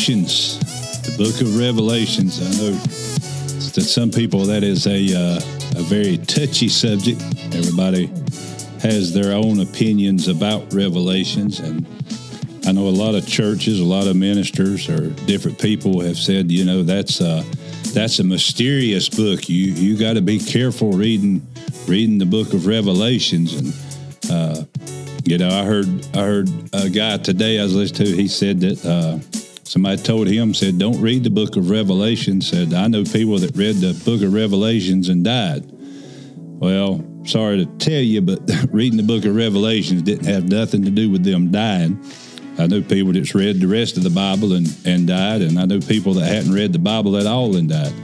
Revelations, the book of Revelations. I know to some people that is a, uh, a very touchy subject. Everybody has their own opinions about Revelations. And I know a lot of churches, a lot of ministers, or different people have said, you know, that's a, that's a mysterious book. You you got to be careful reading reading the book of Revelations. And uh, you know, I heard I heard a guy today I was listening to. He said that uh, somebody told him said, "Don't read the book of Revelation." Said, "I know people that read the book of Revelations and died." Well, sorry to tell you, but reading the book of Revelations didn't have nothing to do with them dying. I know people that's read the rest of the Bible and, and died, and I know people that hadn't read the Bible at all and died.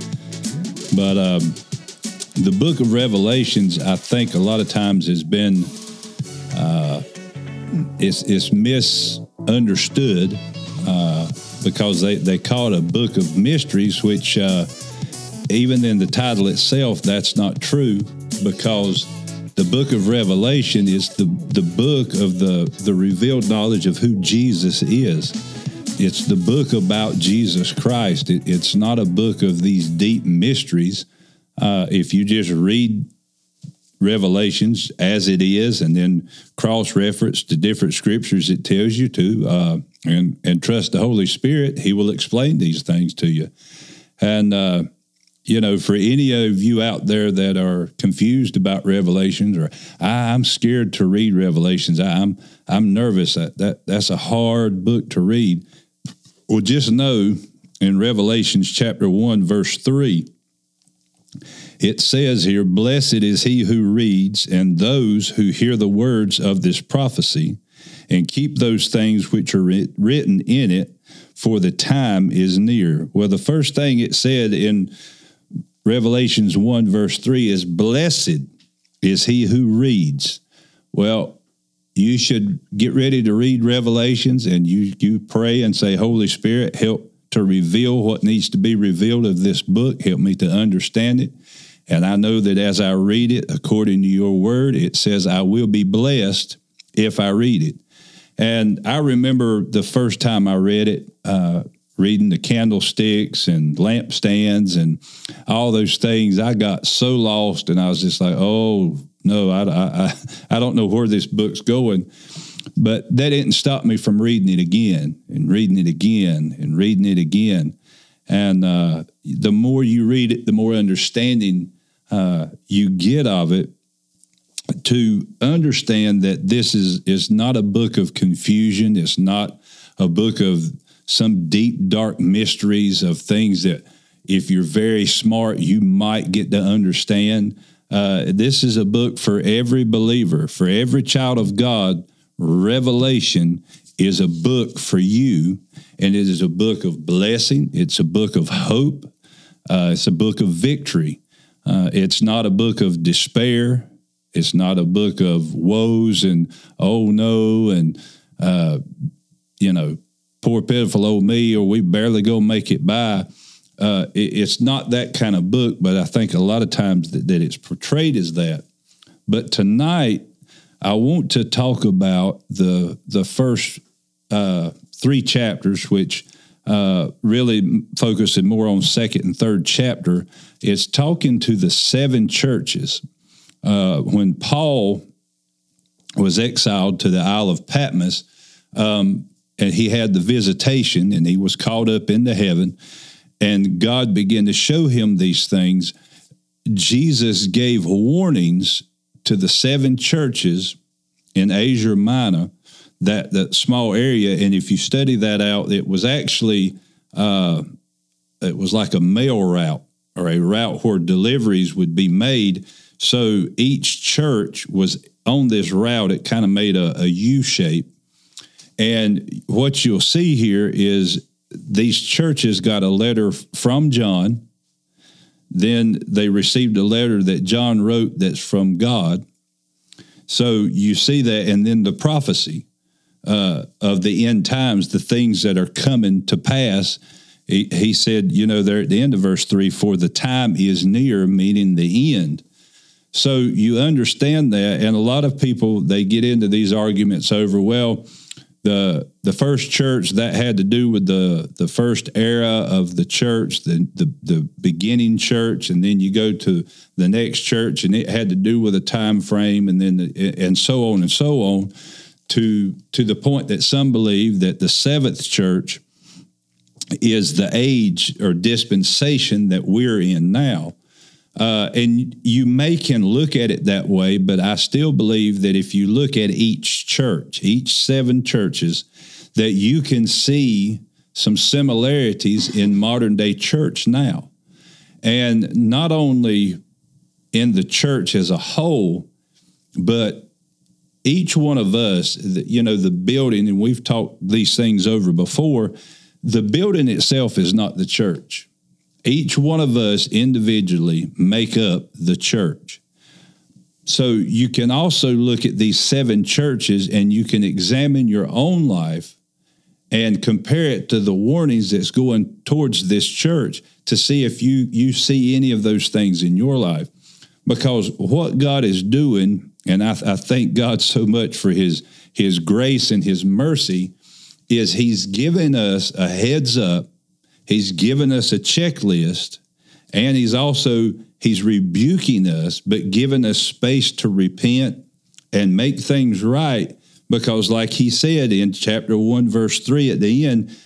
But um, the book of Revelations, I think a lot of times has been uh, it's, it's misunderstood because they, they call it a book of mysteries, which uh, even in the title itself, that's not true because the book of Revelation is the, the book of the, the revealed knowledge of who Jesus is. It's the book about Jesus Christ. It, it's not a book of these deep mysteries. Uh, if you just read Revelations as it is, and then cross reference to different scriptures it tells you to, uh, and and trust the Holy Spirit, He will explain these things to you. And uh, you know, for any of you out there that are confused about Revelations, or I'm scared to read Revelations, I'm I'm nervous that, that that's a hard book to read. Well, just know in Revelations chapter one, verse three it says here, Blessed is he who reads and those who hear the words of this prophecy and keep those things which are written in it, for the time is near. Well, the first thing it said in Revelations 1, verse 3 is, Blessed is he who reads. Well, you should get ready to read Revelations and you, you pray and say, Holy Spirit, help to reveal what needs to be revealed of this book. Help me to understand it. And I know that as I read it, according to your word, it says, I will be blessed if I read it. And I remember the first time I read it, uh, reading the candlesticks and lampstands and all those things. I got so lost and I was just like, oh, no, I, I, I don't know where this book's going. But that didn't stop me from reading it again and reading it again and reading it again. And uh, the more you read it, the more understanding uh, you get of it to understand that this is is not a book of confusion. It's not a book of some deep dark mysteries of things that if you're very smart you might get to understand. Uh, this is a book for every believer, for every child of God. Revelation is a book for you, and it is a book of blessing. It's a book of hope. Uh, it's a book of victory. Uh, it's not a book of despair. It's not a book of woes and oh no and uh, you know poor pitiful old me or we barely gonna make it by. Uh, it, it's not that kind of book, but I think a lot of times that, that it's portrayed as that. But tonight, I want to talk about the the first uh, three chapters, which uh, really focusing more on second and third chapter, it's talking to the seven churches. Uh, when Paul was exiled to the Isle of Patmos, um, and he had the visitation, and he was caught up into heaven, and God began to show him these things. Jesus gave warnings to the seven churches in Asia Minor that that small area. And if you study that out, it was actually uh, it was like a mail route or a route where deliveries would be made. So each church was on this route. It kind of made a, a U shape. And what you'll see here is these churches got a letter from John. Then they received a letter that John wrote that's from God. So you see that, and then the prophecy uh, of the end times, the things that are coming to pass. He, he said, you know, there at the end of verse three, for the time is near, meaning the end. So you understand that, and a lot of people they get into these arguments over well the the first church that had to do with the the first era of the church, the, the the beginning church, and then you go to the next church, and it had to do with a time frame, and then the, and so on and so on, to to the point that some believe that the seventh church is the age or dispensation that we're in now. Uh, and you may can look at it that way, but I still believe that if you look at each church, each seven churches, that you can see some similarities in modern day church now. And not only in the church as a whole, but each one of us, you know, the building, and we've talked these things over before, the building itself is not the church each one of us individually make up the church. So you can also look at these seven churches and you can examine your own life and compare it to the warnings that's going towards this church to see if you you see any of those things in your life because what God is doing and I, I thank God so much for his his grace and his mercy is he's given us a heads up He's given us a checklist and he's also he's rebuking us but giving us space to repent and make things right. Because like he said in chapter 1 verse 3 at the end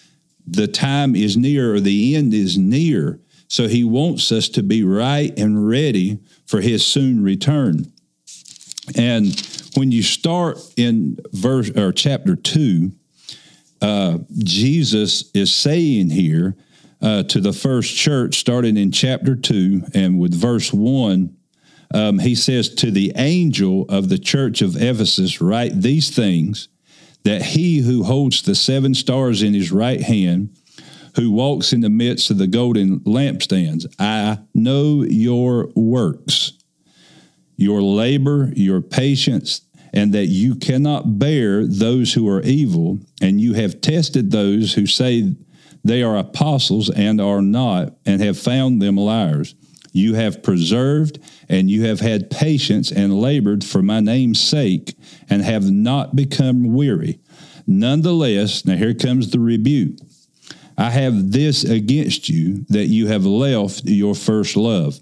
the time is near or the end is near. So he wants us to be right and ready for his soon return. And when you start in verse or chapter 2 uh, jesus is saying here uh, to the first church, starting in chapter 2 and with verse 1. Um, he says, To the angel of the church of Ephesus, write these things that he who holds the seven stars in his right hand, who walks in the midst of the golden lampstands, I know your works, your labor, your patience, and that you cannot bear those who are evil, and you have tested those who say they are apostles and are not, and have found them liars. You have preserved and you have had patience and labored for my name's sake, and have not become weary. Nonetheless, now here comes the rebuke. I have this against you that you have left your first love.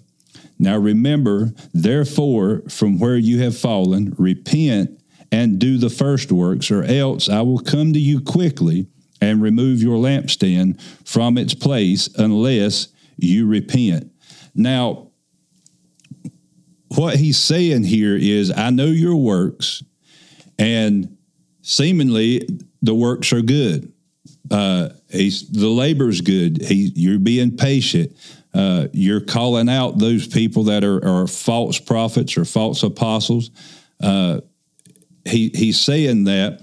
Now remember, therefore, from where you have fallen, repent and do the first works, or else I will come to you quickly and remove your lampstand from its place unless you repent. Now, what he's saying here is, I know your works, and seemingly the works are good. Uh, the labor's good. He, you're being patient. Uh, you're calling out those people that are, are false prophets or false apostles. Uh, he, he's saying that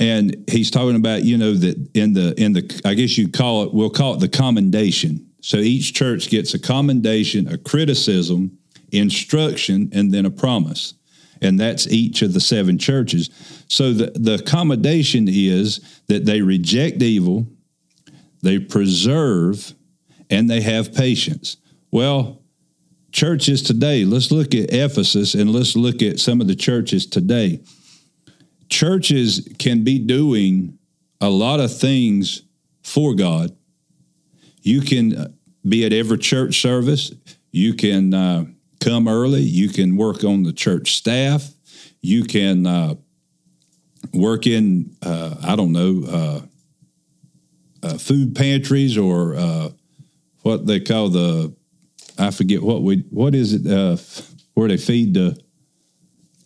and he's talking about you know that in the in the I guess you call it we'll call it the commendation. So each church gets a commendation, a criticism, instruction, and then a promise, and that's each of the seven churches. So the the commendation is that they reject evil, they preserve, and they have patience. Well, churches today. Let's look at Ephesus and let's look at some of the churches today churches can be doing a lot of things for God. You can be at every church service. You can uh, come early. You can work on the church staff. You can uh, work in, uh, I don't know, uh, uh, food pantries or uh, what they call the, I forget what we, what is it, where they feed the,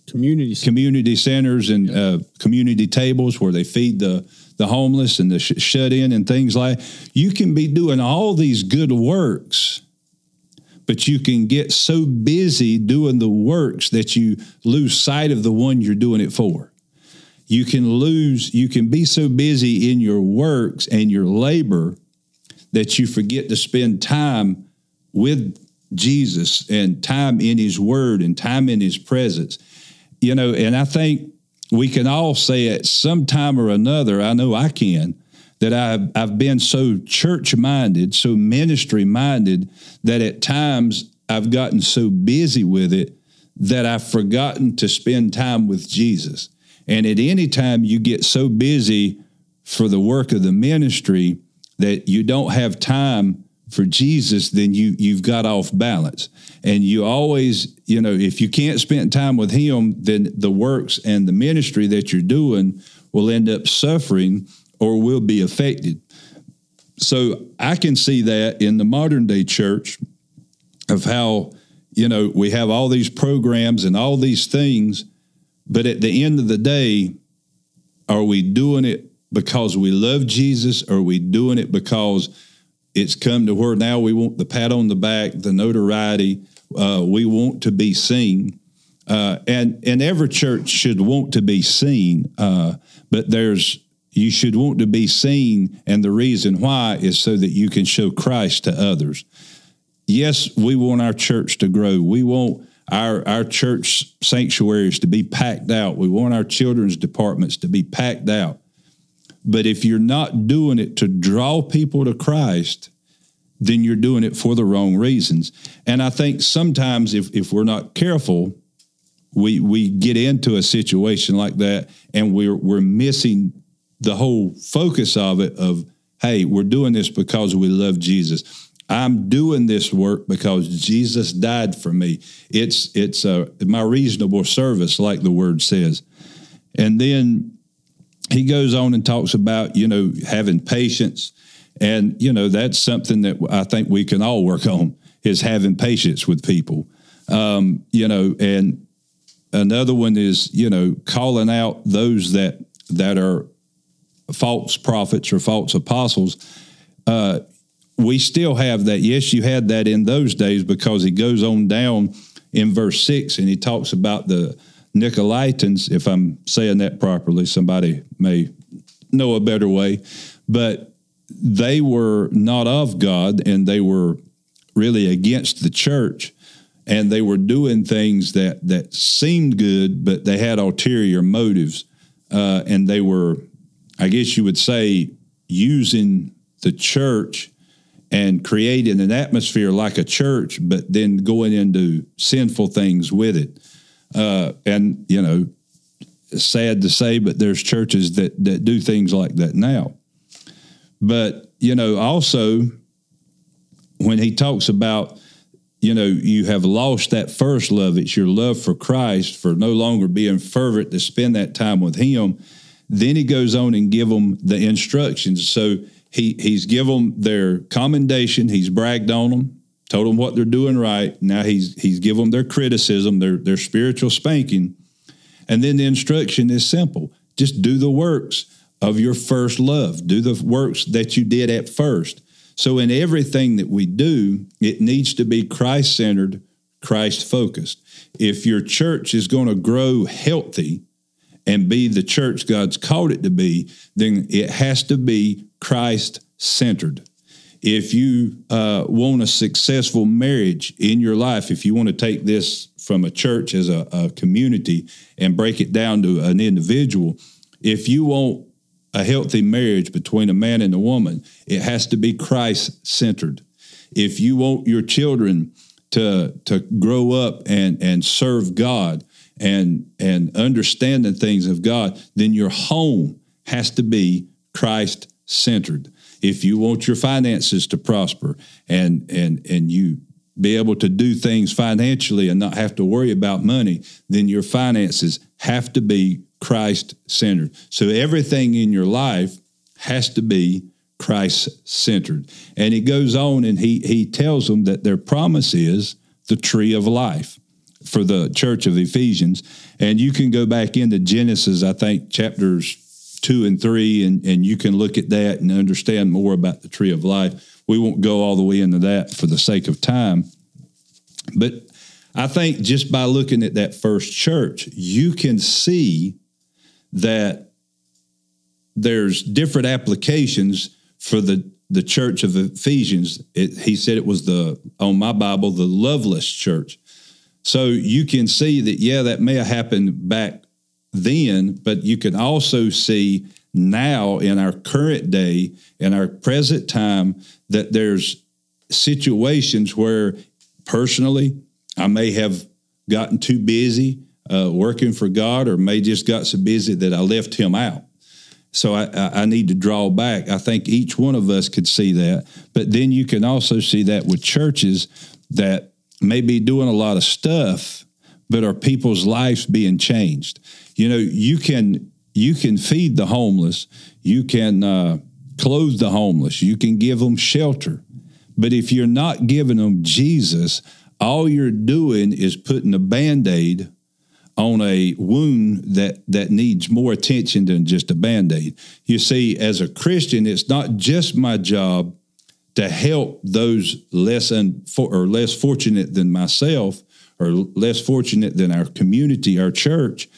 community community centers and uh, community tables where they feed the the homeless and the sh- shut in and things like. You can be doing all these good works, but you can get so busy doing the works that you lose sight of the one you're doing it for. you can lose, you can be so busy in your works and your labor that you forget to spend time with Jesus and time in his word and time in his presence. You know, and I think we can all say at some time or another, I know I can, that I've, I've been so church minded, so ministry minded, that at times I've gotten so busy with it that I've forgotten to spend time with Jesus. And at any time you get so busy for the work of the ministry that you don't have time for Jesus, then you you've got off balance. And you always, you know, if you can't spend time with him, then the works and the ministry that you're doing will end up suffering or will be affected. So I can see that in the modern day church of how, you know, we have all these programs and all these things, but at the end of the day, are we doing it because we love Jesus? Or are we doing it because it's come to where now we want the pat on the back, the notoriety, uh, we want to be seen? Uh, and and every church should want to be seen, uh, but there's you should want to be seen, and the reason why is so that you can show Christ to others. Yes, we want our church to grow. We want our our church sanctuaries to be packed out. We want our children's departments to be packed out. But if you're not doing it to draw people to Christ, then you're doing it for the wrong reasons. And I think sometimes if if we're not careful, we we get into a situation like that and we're we're missing the whole focus of it of hey we're doing this because we love jesus. I'm doing this work because jesus died for me. It's it's uh, my reasonable service like the word says. And then he goes on and talks about you know having patience. And you know that's something that i think we can all work on is having patience with people. Um, you know and another one is you know calling out those that that are false prophets or false apostles, uh, we still have that. Yes, you had that in those days because he goes on down in verse six and he talks about the Nicolaitans. If I'm saying that properly, somebody may know a better way, but they were not of God and they were really against the church and they were doing things that that seemed good, but they had ulterior motives, uh, and they were I guess you would say, using the church and creating an atmosphere like a church, but then going into sinful things with it. Uh, and, you know, sad to say, but there's churches that, that do things like that now. But, you know, also when he talks about, you know, you have lost that first love, it's your love for Christ, for no longer being fervent to spend that time with Him then he goes on and give them the instructions. So he he's give them their commendation. He's bragged on them, told them what they're doing right. Now he's he's give them their criticism, their their spiritual spanking, and then the instruction is simple: just do the works of your first love. Do the works that you did at first. So in everything that we do, it needs to be Christ centered, Christ focused. If your church is going to grow healthy and be the church God's called it to be, then it has to be Christ centered. If you uh, want a successful marriage in your life, if you want to take this from a church as a, a community and break it down to an individual, if you want a healthy marriage between a man and a woman, it has to be Christ centered. If you want your children to to grow up and and serve God, and and understanding things of God, then your home has to be Christ centered. If you want your finances to prosper and and and you be able to do things financially and not have to worry about money, then your finances have to be Christ centered. So everything in your life has to be Christ centered. And he goes on and he he tells them that their promise is the tree of life for the church of Ephesians. And you can go back into Genesis, I think, chapters two and three, and, and you can look at that and understand more about the tree of life. We won't go all the way into that for the sake of time. But I think just by looking at that first church, you can see that there's different applications for the the church of Ephesians. It, he said it was the on my Bible the loveless church. So you can see that yeah, that may have happened back then, but you can also see now in our current day in our present time that there's situations where personally I may have gotten too busy uh, working for God, or may just got so busy that I left Him out. So I, I, need to draw back. I think each one of us could see that. But then you can also see that with churches that may be doing a lot of stuff, but are people's lives being changed. You know, you can you can feed the homeless, you can uh, clothe the homeless, you can give them shelter. But if you're not giving them Jesus, all you're doing is putting a band aid on a wound that that needs more attention than just a band-aid. You see, as a Christian, it's not just my job to help those less un, or less fortunate than myself or less fortunate than our community, our church.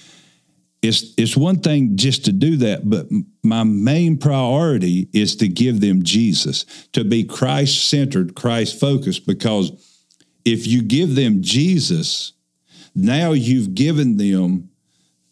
It's, it's one thing just to do that, but my main priority is to give them Jesus, to be Christ centered, Christ focused, because if you give them Jesus, now you've given them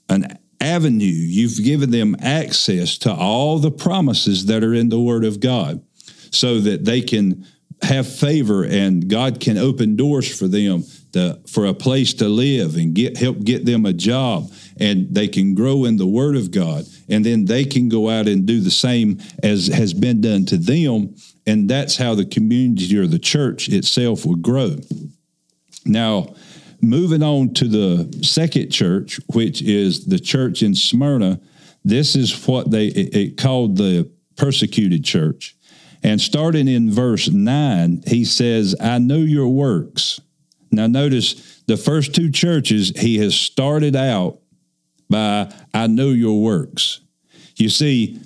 an avenue, you've given them access to all the promises that are in the Word of God so that they can have favor and God can open doors for them to, for a place to live and get help get them a job and they can grow in the word of God and then they can go out and do the same as has been done to them and that's how the community or the church itself will grow. Now, moving on to the second church, which is the church in Smyrna, this is what they it, it called the persecuted church. And starting in verse 9, he says, I know your works. Now, notice the first two churches, he has started out by, I know your works. You see,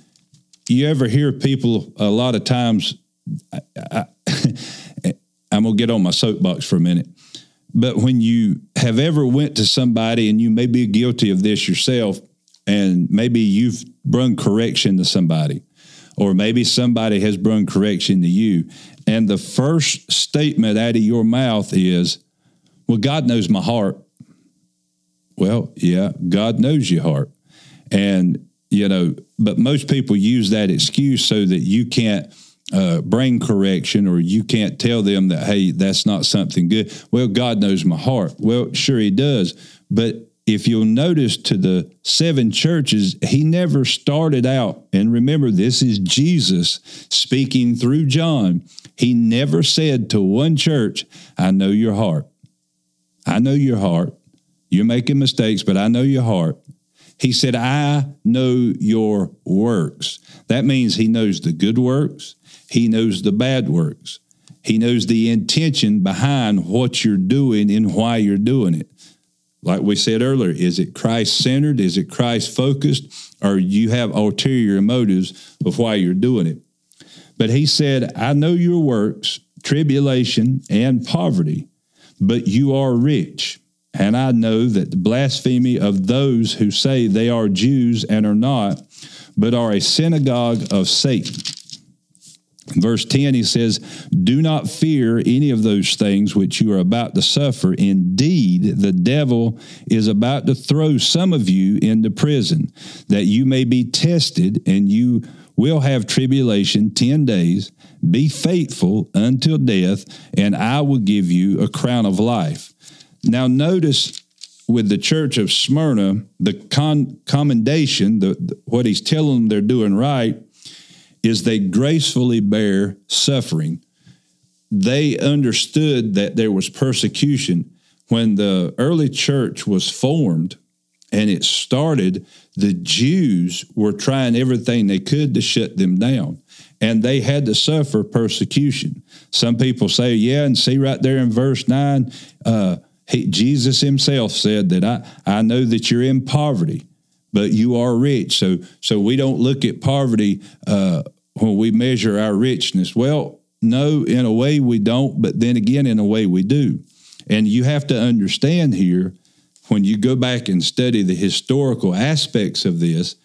you ever hear people a lot of times, I, I, I'm going to get on my soapbox for a minute but when you have ever went to somebody and you may be guilty of this yourself, and maybe you've brung correction to somebody, or maybe somebody has brung correction to you, and the first statement out of your mouth is, Well, God knows my heart. Well, yeah, God knows your heart. And, you know, but most people use that excuse so that you can't uh, bring correction or you can't tell them that, hey, that's not something good. Well, God knows my heart. Well, sure, He does. But if you'll notice to the seven churches, He never started out, and remember, this is Jesus speaking through John. He never said to one church, I know your heart. I know your heart. You're making mistakes, but I know your heart. He said, I know your works. That means he knows the good works. He knows the bad works. He knows the intention behind what you're doing and why you're doing it. Like we said earlier, is it Christ centered? Is it Christ focused? Or you have ulterior motives of why you're doing it? But he said, I know your works, tribulation, and poverty, but you are rich. And I know that the blasphemy of those who say they are Jews and are not, but are a synagogue of Satan. Verse 10, he says, Do not fear any of those things which you are about to suffer. Indeed, the devil is about to throw some of you into prison, that you may be tested, and you will have tribulation 10 days. Be faithful until death, and I will give you a crown of life. Now, notice with the church of Smyrna, the con- commendation, the, the, what he's telling them they're doing right is they gracefully bear suffering. They understood that there was persecution. When the early church was formed and it started, the Jews were trying everything they could to shut them down, and they had to suffer persecution. Some people say, yeah, and see right there in verse 9, uh, he, Jesus himself said that I, I know that you're in poverty but you are rich. So so we don't look at poverty uh, when we measure our richness. Well, no, in a way we don't, but then again, in a way we do. And you have to understand here when you go back and study the historical aspects of this,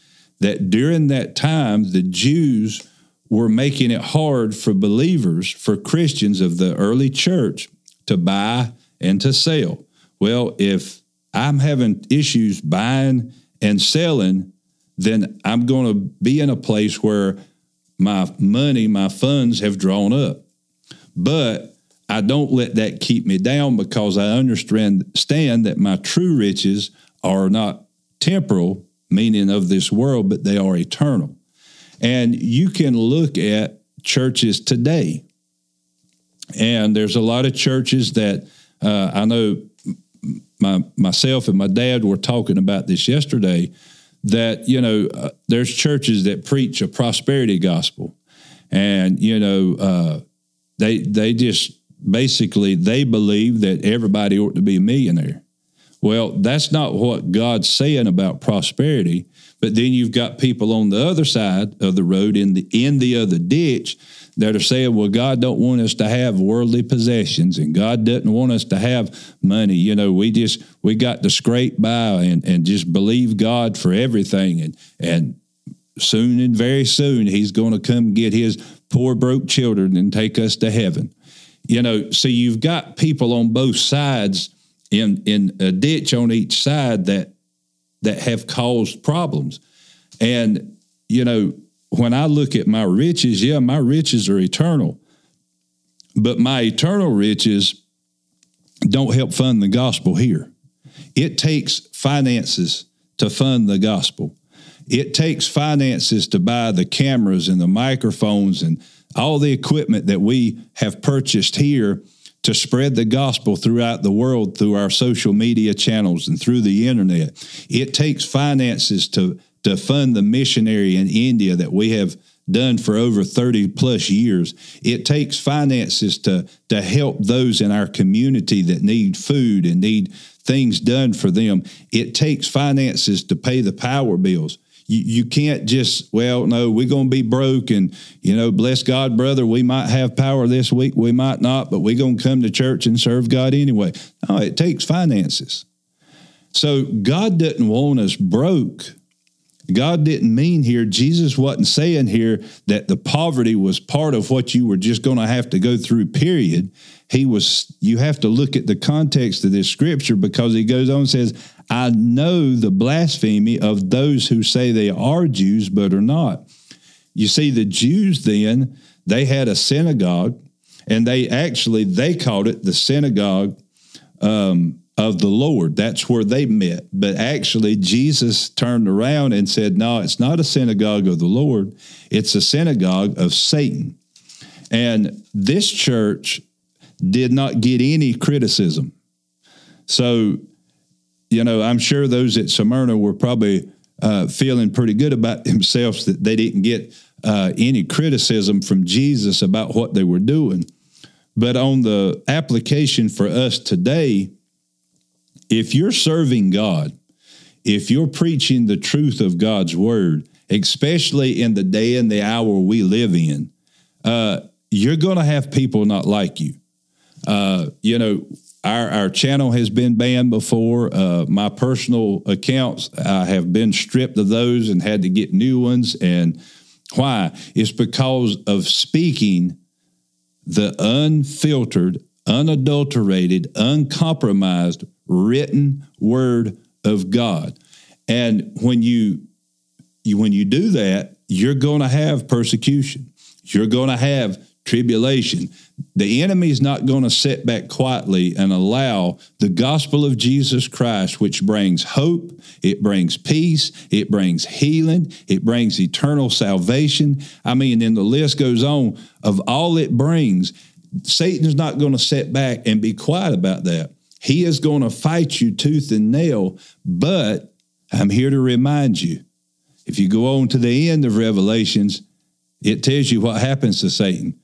that during that time, the Jews were making it hard for believers, for Christians of the early church to buy and to sell. Well, if I'm having issues buying and selling, then I'm going to be in a place where my money, my funds have drawn up. But I don't let that keep me down because I understand that my true riches are not temporal, meaning of this world, but they are eternal. And you can look at churches today. And there's a lot of churches that uh, I know my myself and my dad were talking about this yesterday that you know uh, there's churches that preach a prosperity gospel. And you know uh, they they just basically they believe that everybody ought to be a millionaire. Well that's not what god's saying about prosperity but then you've got people on the other side of the road in the in the other ditch that are saying, well, God don't want us to have worldly possessions and God doesn't want us to have money. You know, we just, we got to scrape by and, and just believe God for everything. And, and soon and very soon, he's going to come get his poor, broke children and take us to heaven. You know, so you've got people on both sides in, in a ditch on each side that, that have caused problems. And, you know, when I look at my riches, yeah, my riches are eternal, but my eternal riches don't help fund the gospel here. It takes finances to fund the gospel. It takes finances to buy the cameras and the microphones and all the equipment that we have purchased here to spread the gospel throughout the world through our social media channels and through the internet. It takes finances to to fund the missionary in India that we have done for over 30 plus years. It takes finances to, to help those in our community that need food and need things done for them. It takes finances to pay the power bills. You, you can't just, well, no, we're going to be broke and, you know, bless God, brother, we might have power this week, we might not, but we're going to come to church and serve God anyway. No, it takes finances. So God doesn't want us broke. God didn't mean here, Jesus wasn't saying here that the poverty was part of what you were just going to have to go through, period. He was, you have to look at the context of this scripture because he goes on and says, I know the blasphemy of those who say they are Jews but are not. You see, the Jews then, they had a synagogue and they actually, they called it the synagogue um, of the Lord. That's where they met. But actually, Jesus turned around and said, No, it's not a synagogue of the Lord, it's a synagogue of Satan. And this church did not get any criticism. So, you know, I'm sure those at Smyrna were probably uh, feeling pretty good about themselves that they didn't get uh, any criticism from Jesus about what they were doing. But on the application for us today, if you're serving God, if you're preaching the truth of God's word, especially in the day and the hour we live in, uh, you're going to have people not like you. Uh, you know, our, our channel has been banned before. Uh, my personal accounts, I have been stripped of those and had to get new ones. And why? It's because of speaking the unfiltered, unadulterated, uncompromised written word of God. And when you, you when you do that, you're going to have persecution. You're going to have tribulation. The enemy is not going to sit back quietly and allow the gospel of Jesus Christ, which brings hope, it brings peace, it brings healing, it brings eternal salvation. I mean, and the list goes on of all it brings. Satan's not going to sit back and be quiet about that. He is going to fight you tooth and nail, but I'm here to remind you if you go on to the end of Revelations, it tells you what happens to Satan.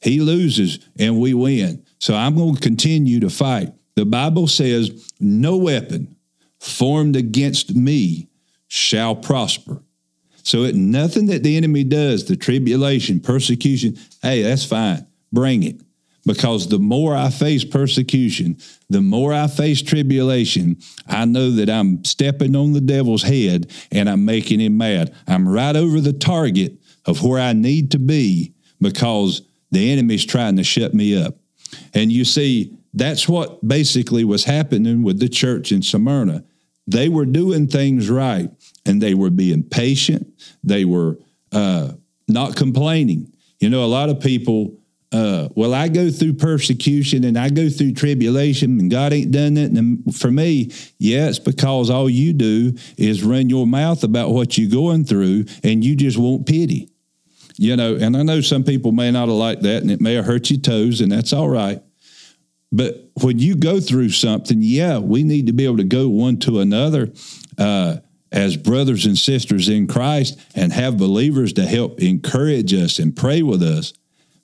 He loses and we win. So I'm going to continue to fight. The Bible says, No weapon formed against me shall prosper. So it nothing that the enemy does, the tribulation, persecution, hey, that's fine. Bring it. because the more I face persecution, the more I face tribulation, I know that I'm stepping on the devil's head and I'm making him mad. I'm right over the target of where I need to be because the enemy's trying to shut me up. And you see, that's what basically was happening with the church in Smyrna. They were doing things right and they were being patient. They were uh, not complaining. You know, a lot of people uh, well, I go through persecution and I go through tribulation, and God ain't done it. And for me, yeah, it's because all you do is run your mouth about what you're going through, and you just want pity. You know, and I know some people may not have liked that, and it may have hurt your toes, and that's all right. But when you go through something, yeah, we need to be able to go one to another uh, as brothers and sisters in Christ and have believers to help encourage us and pray with us.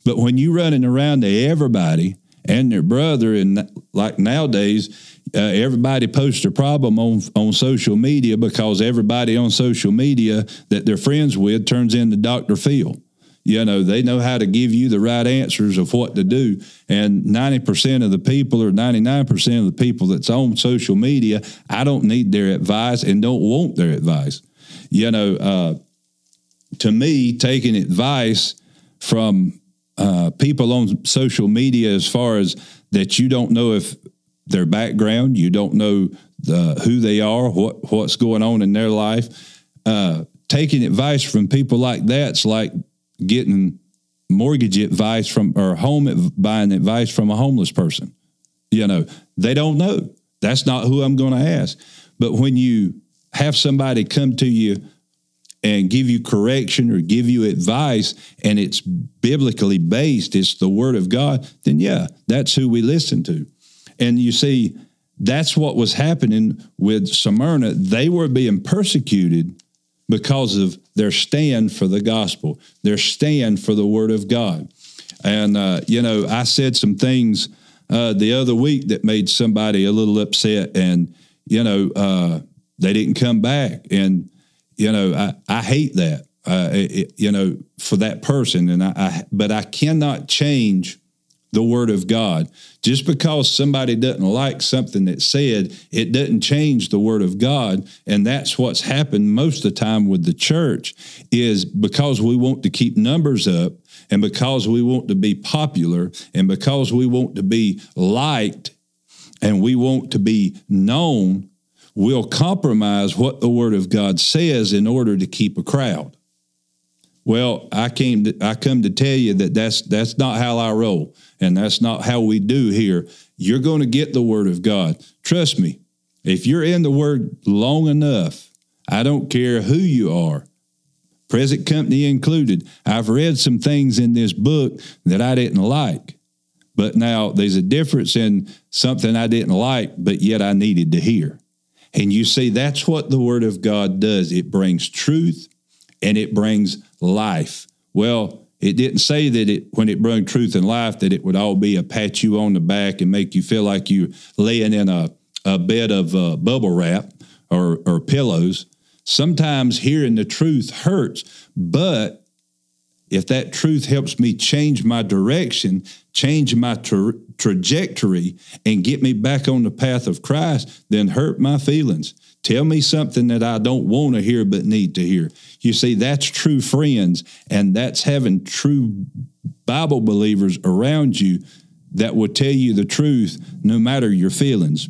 But when you running around to everybody and their brother, and like nowadays, uh, everybody posts a problem on on social media because everybody on social media that they're friends with turns into Dr. Phil. You know, they know how to give you the right answers of what to do. And 90% of the people or 99% of the people that's on social media, I don't need their advice and don't want their advice. You know, uh, to me, taking advice from uh, people on social media as far as that you don't know if their background, you don't know the, who they are, what what's going on in their life. Uh, taking advice from people like that's like getting mortgage advice from or home buying advice from a homeless person. You know, they don't know. That's not who I'm going to ask. But when you have somebody come to you and give you correction or give you advice and it's biblically based, it's the word of God, then yeah, that's who we listen to. And you see, that's what was happening with Smyrna. They were being persecuted because of their stand for the gospel, their stand for the word of God. And, uh, you know, I said some things uh, the other week that made somebody a little upset, and, you know, uh, they didn't come back. And, you know, I, I hate that, uh, it, you know, for that person. And I, I, but I cannot change the word of God. Just because somebody doesn't like something that's said, it doesn't change the word of God. And that's what's happened most of the time with the church is because we want to keep numbers up and because we want to be popular and because we want to be liked and we want to be known, we'll compromise what the Word of God says in order to keep a crowd. Well, I came to, I come to tell you that that's that's not how I roll, and that's not how we do here. You're going to get the Word of God. Trust me. If you're in the Word long enough, I don't care who you are, present company included. I've read some things in this book that I didn't like. But now there's a difference in something I didn't like, but yet I needed to hear. And you see, that's what the Word of God does it brings truth and it brings life. Well, it didn't say that it when it brought truth and life that it would all be a pat you on the back and make you feel like you're laying in a, a bed of uh, bubble wrap or, or pillows. Sometimes hearing the truth hurts, but if that truth helps me change my direction, change my tra- trajectory, and get me back on the path of Christ, then hurt my feelings. Tell me something that I don't want to hear but need to hear. You see, that's true friends, and that's having true Bible believers around you that will tell you the truth no matter your feelings.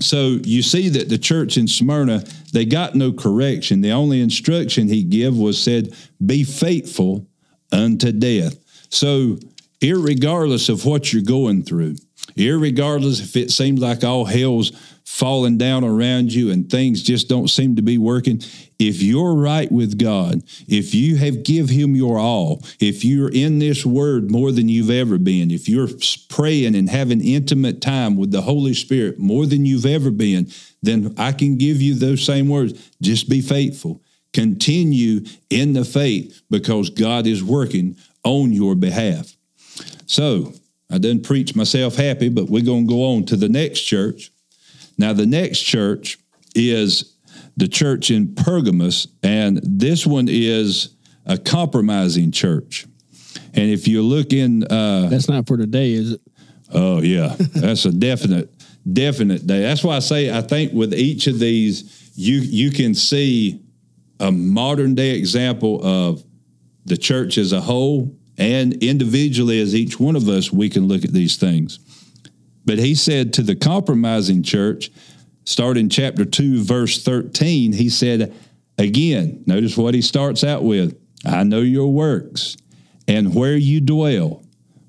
So you see that the church in Smyrna, they got no correction. The only instruction he gave was said, be faithful unto death. So irregardless of what you're going through, irregardless if it seems like all hell's falling down around you and things just don't seem to be working. If you're right with god if you have give him your all if you're in this word more than you've ever been if you're praying and having intimate time with the holy spirit more than you've ever been then i can give you those same words. Just be faithful. Continue in the faith because god is working on your behalf. So I didn't preach myself happy, but we're going to go on to the next church. Now, the next church is the church in Pergamos, and this one is a compromising church. And if you look in, uh, That's not for today, is it? oh yeah, that's a definite, definite day. That's why I say I think with each of these, you you can see a modern day example of the church as a whole and individually as each one of us, we can look at these things. But he said to the compromising church, starting chapter 2, verse 13, he said, again, notice what he starts out with I know your works and where you dwell,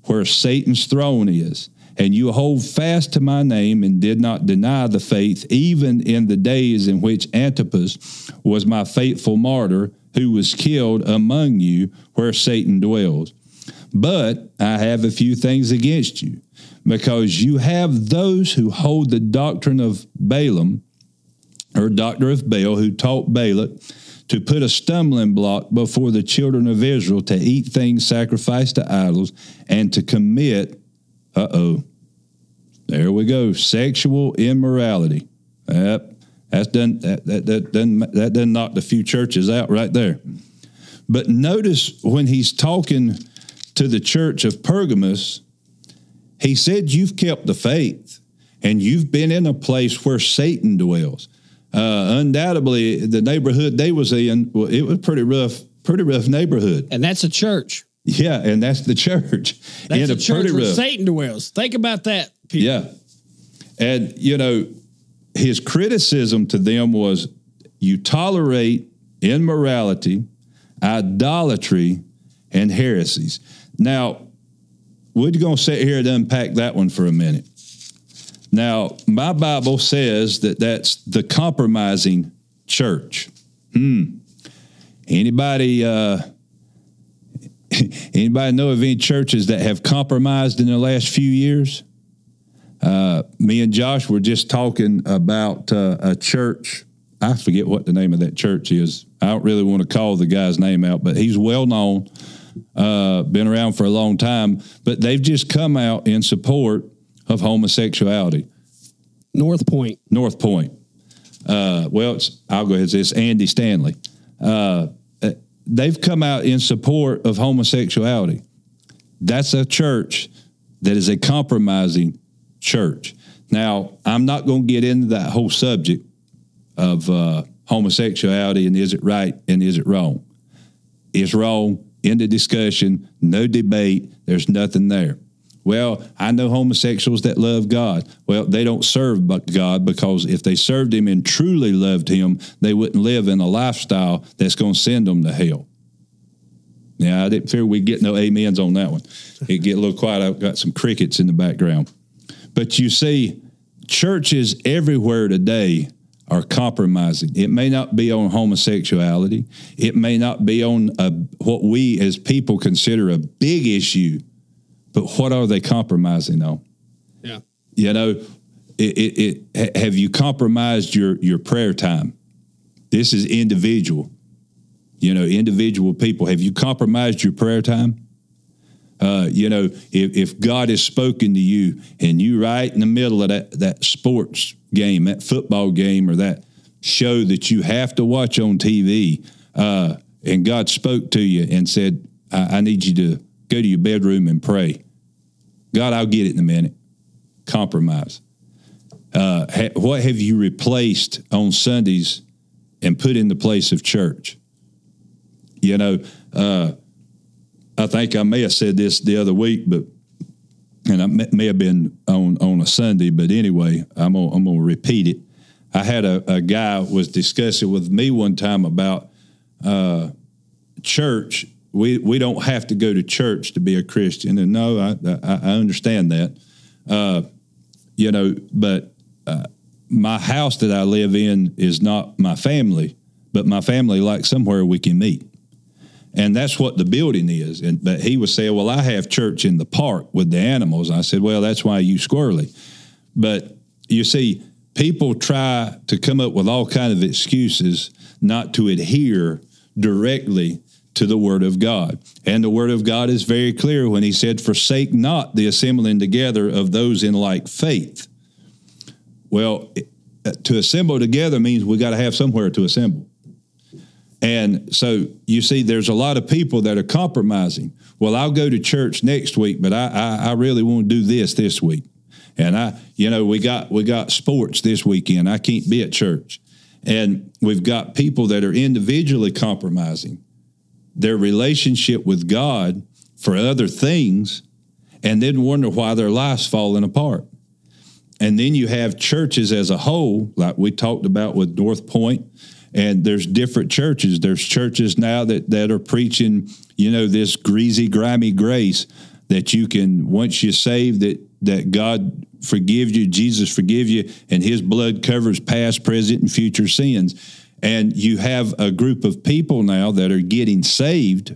where Satan's throne is. And you hold fast to my name and did not deny the faith, even in the days in which Antipas was my faithful martyr, who was killed among you where Satan dwells. But I have a few things against you, because you have those who hold the doctrine of Balaam, or doctor of Baal, who taught Balak to put a stumbling block before the children of Israel to eat things sacrificed to idols and to commit, uh oh, there we go, sexual immorality. Yep, that's done. That that that done that done knocked a few churches out right there. But notice when he's talking to the church of Pergamus, he said, You've kept the faith and you've been in a place where Satan dwells. Uh, undoubtedly, the neighborhood they was in, well, it was pretty rough, pretty rough neighborhood. And that's a church. Yeah, and that's the church. That's in a church pretty where rough. Satan dwells. Think about that. people. Yeah. And, you know, his criticism to them was you tolerate immorality, idolatry, and heresies. Now, we're going to sit here and unpack that one for a minute. Now, my Bible says that that's the compromising church. Hmm. Anybody, uh, anybody know of any churches that have compromised in the last few years? Uh, me and Josh were just talking about uh, a church. I forget what the name of that church is. I don't really want to call the guy's name out, but he's well known, uh, been around for a long time. But they've just come out in support of homosexuality. North Point. North Point. Uh, well, it's, I'll go ahead and say it's Andy Stanley. Uh, uh, they've come out in support of homosexuality. That's a church that is a compromising church. Now, I'm not going to get into that whole subject of uh, homosexuality and is it right and is it wrong. It's wrong. End of discussion. No debate. There's nothing there. Well, I know homosexuals that love God. Well, they don't serve God because if they served Him and truly loved Him, they wouldn't live in a lifestyle that's going to send them to hell. Now, I didn't fear we'd get no amens on that one. It get a little quiet. I've got some crickets in the background. But you see, churches everywhere today are compromising. It may not be on homosexuality. It may not be on a, what we as people consider a big issue, but what are they compromising on? Yeah. You know, it, it, it have you compromised your your prayer time? This is individual. You know, individual people. Have you compromised your prayer time? Uh, you know, if, if God has spoken to you and you right in the middle of that, that sports game, that football game, or that show that you have to watch on TV, uh, and God spoke to you and said, I, I need you to go to your bedroom and pray. God, I'll get it in a minute. Compromise. Uh, ha- what have you replaced on Sundays and put in the place of church? You know, uh, I think I may have said this the other week, but and I may, have been on on a Sunday, but anyway, I'm gonna, I'm gonna repeat it. I had a, a guy was discussing with me one time about uh, church. We we don't have to go to church to be a Christian, and no, I I, I understand that. Uh, you know, but uh, my house that I live in is not my family, but my family likes somewhere we can meet and that's what the building is. And but he was saying, "Well, I have church in the park with the animals." I said, "Well, that's why you squirrely." But you see, people try to come up with all kind of excuses not to adhere directly to the Word of God, and the Word of God is very clear when He said, "Forsake not the assembling together of those in like faith." Well, to assemble together means we got to have somewhere to assemble. And so you see, there's a lot of people that are compromising. Well, I'll go to church next week, but I, I, I really want to do this this week. And I, you know, we got we got sports this weekend. I can't be at church. And we've got people that are individually compromising their relationship with God for other things and then wonder why their life's falling apart. And then you have churches as a whole, like we talked about with North Point, and there's different churches. There's churches now that, that are preaching, you know, this greasy, grimy grace that you can, once you're saved, that, that God forgives you, Jesus forgive you, and his blood covers past, present, and future sins. And you have a group of people now that are getting saved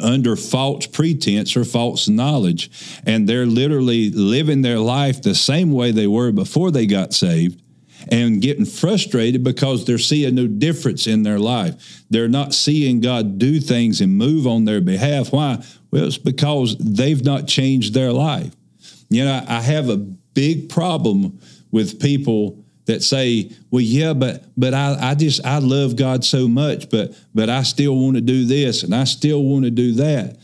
under false pretense or false knowledge. And they're literally living their life the same way they were before they got saved and getting frustrated because they're seeing no difference in their life. They're not seeing God do things and move on their behalf. Why? Well, it's because they've not changed their life. You know, I have a big problem with people that say, "Well, yeah, but but I, I just I love God so much, but but I still want to do this and I still want to do that."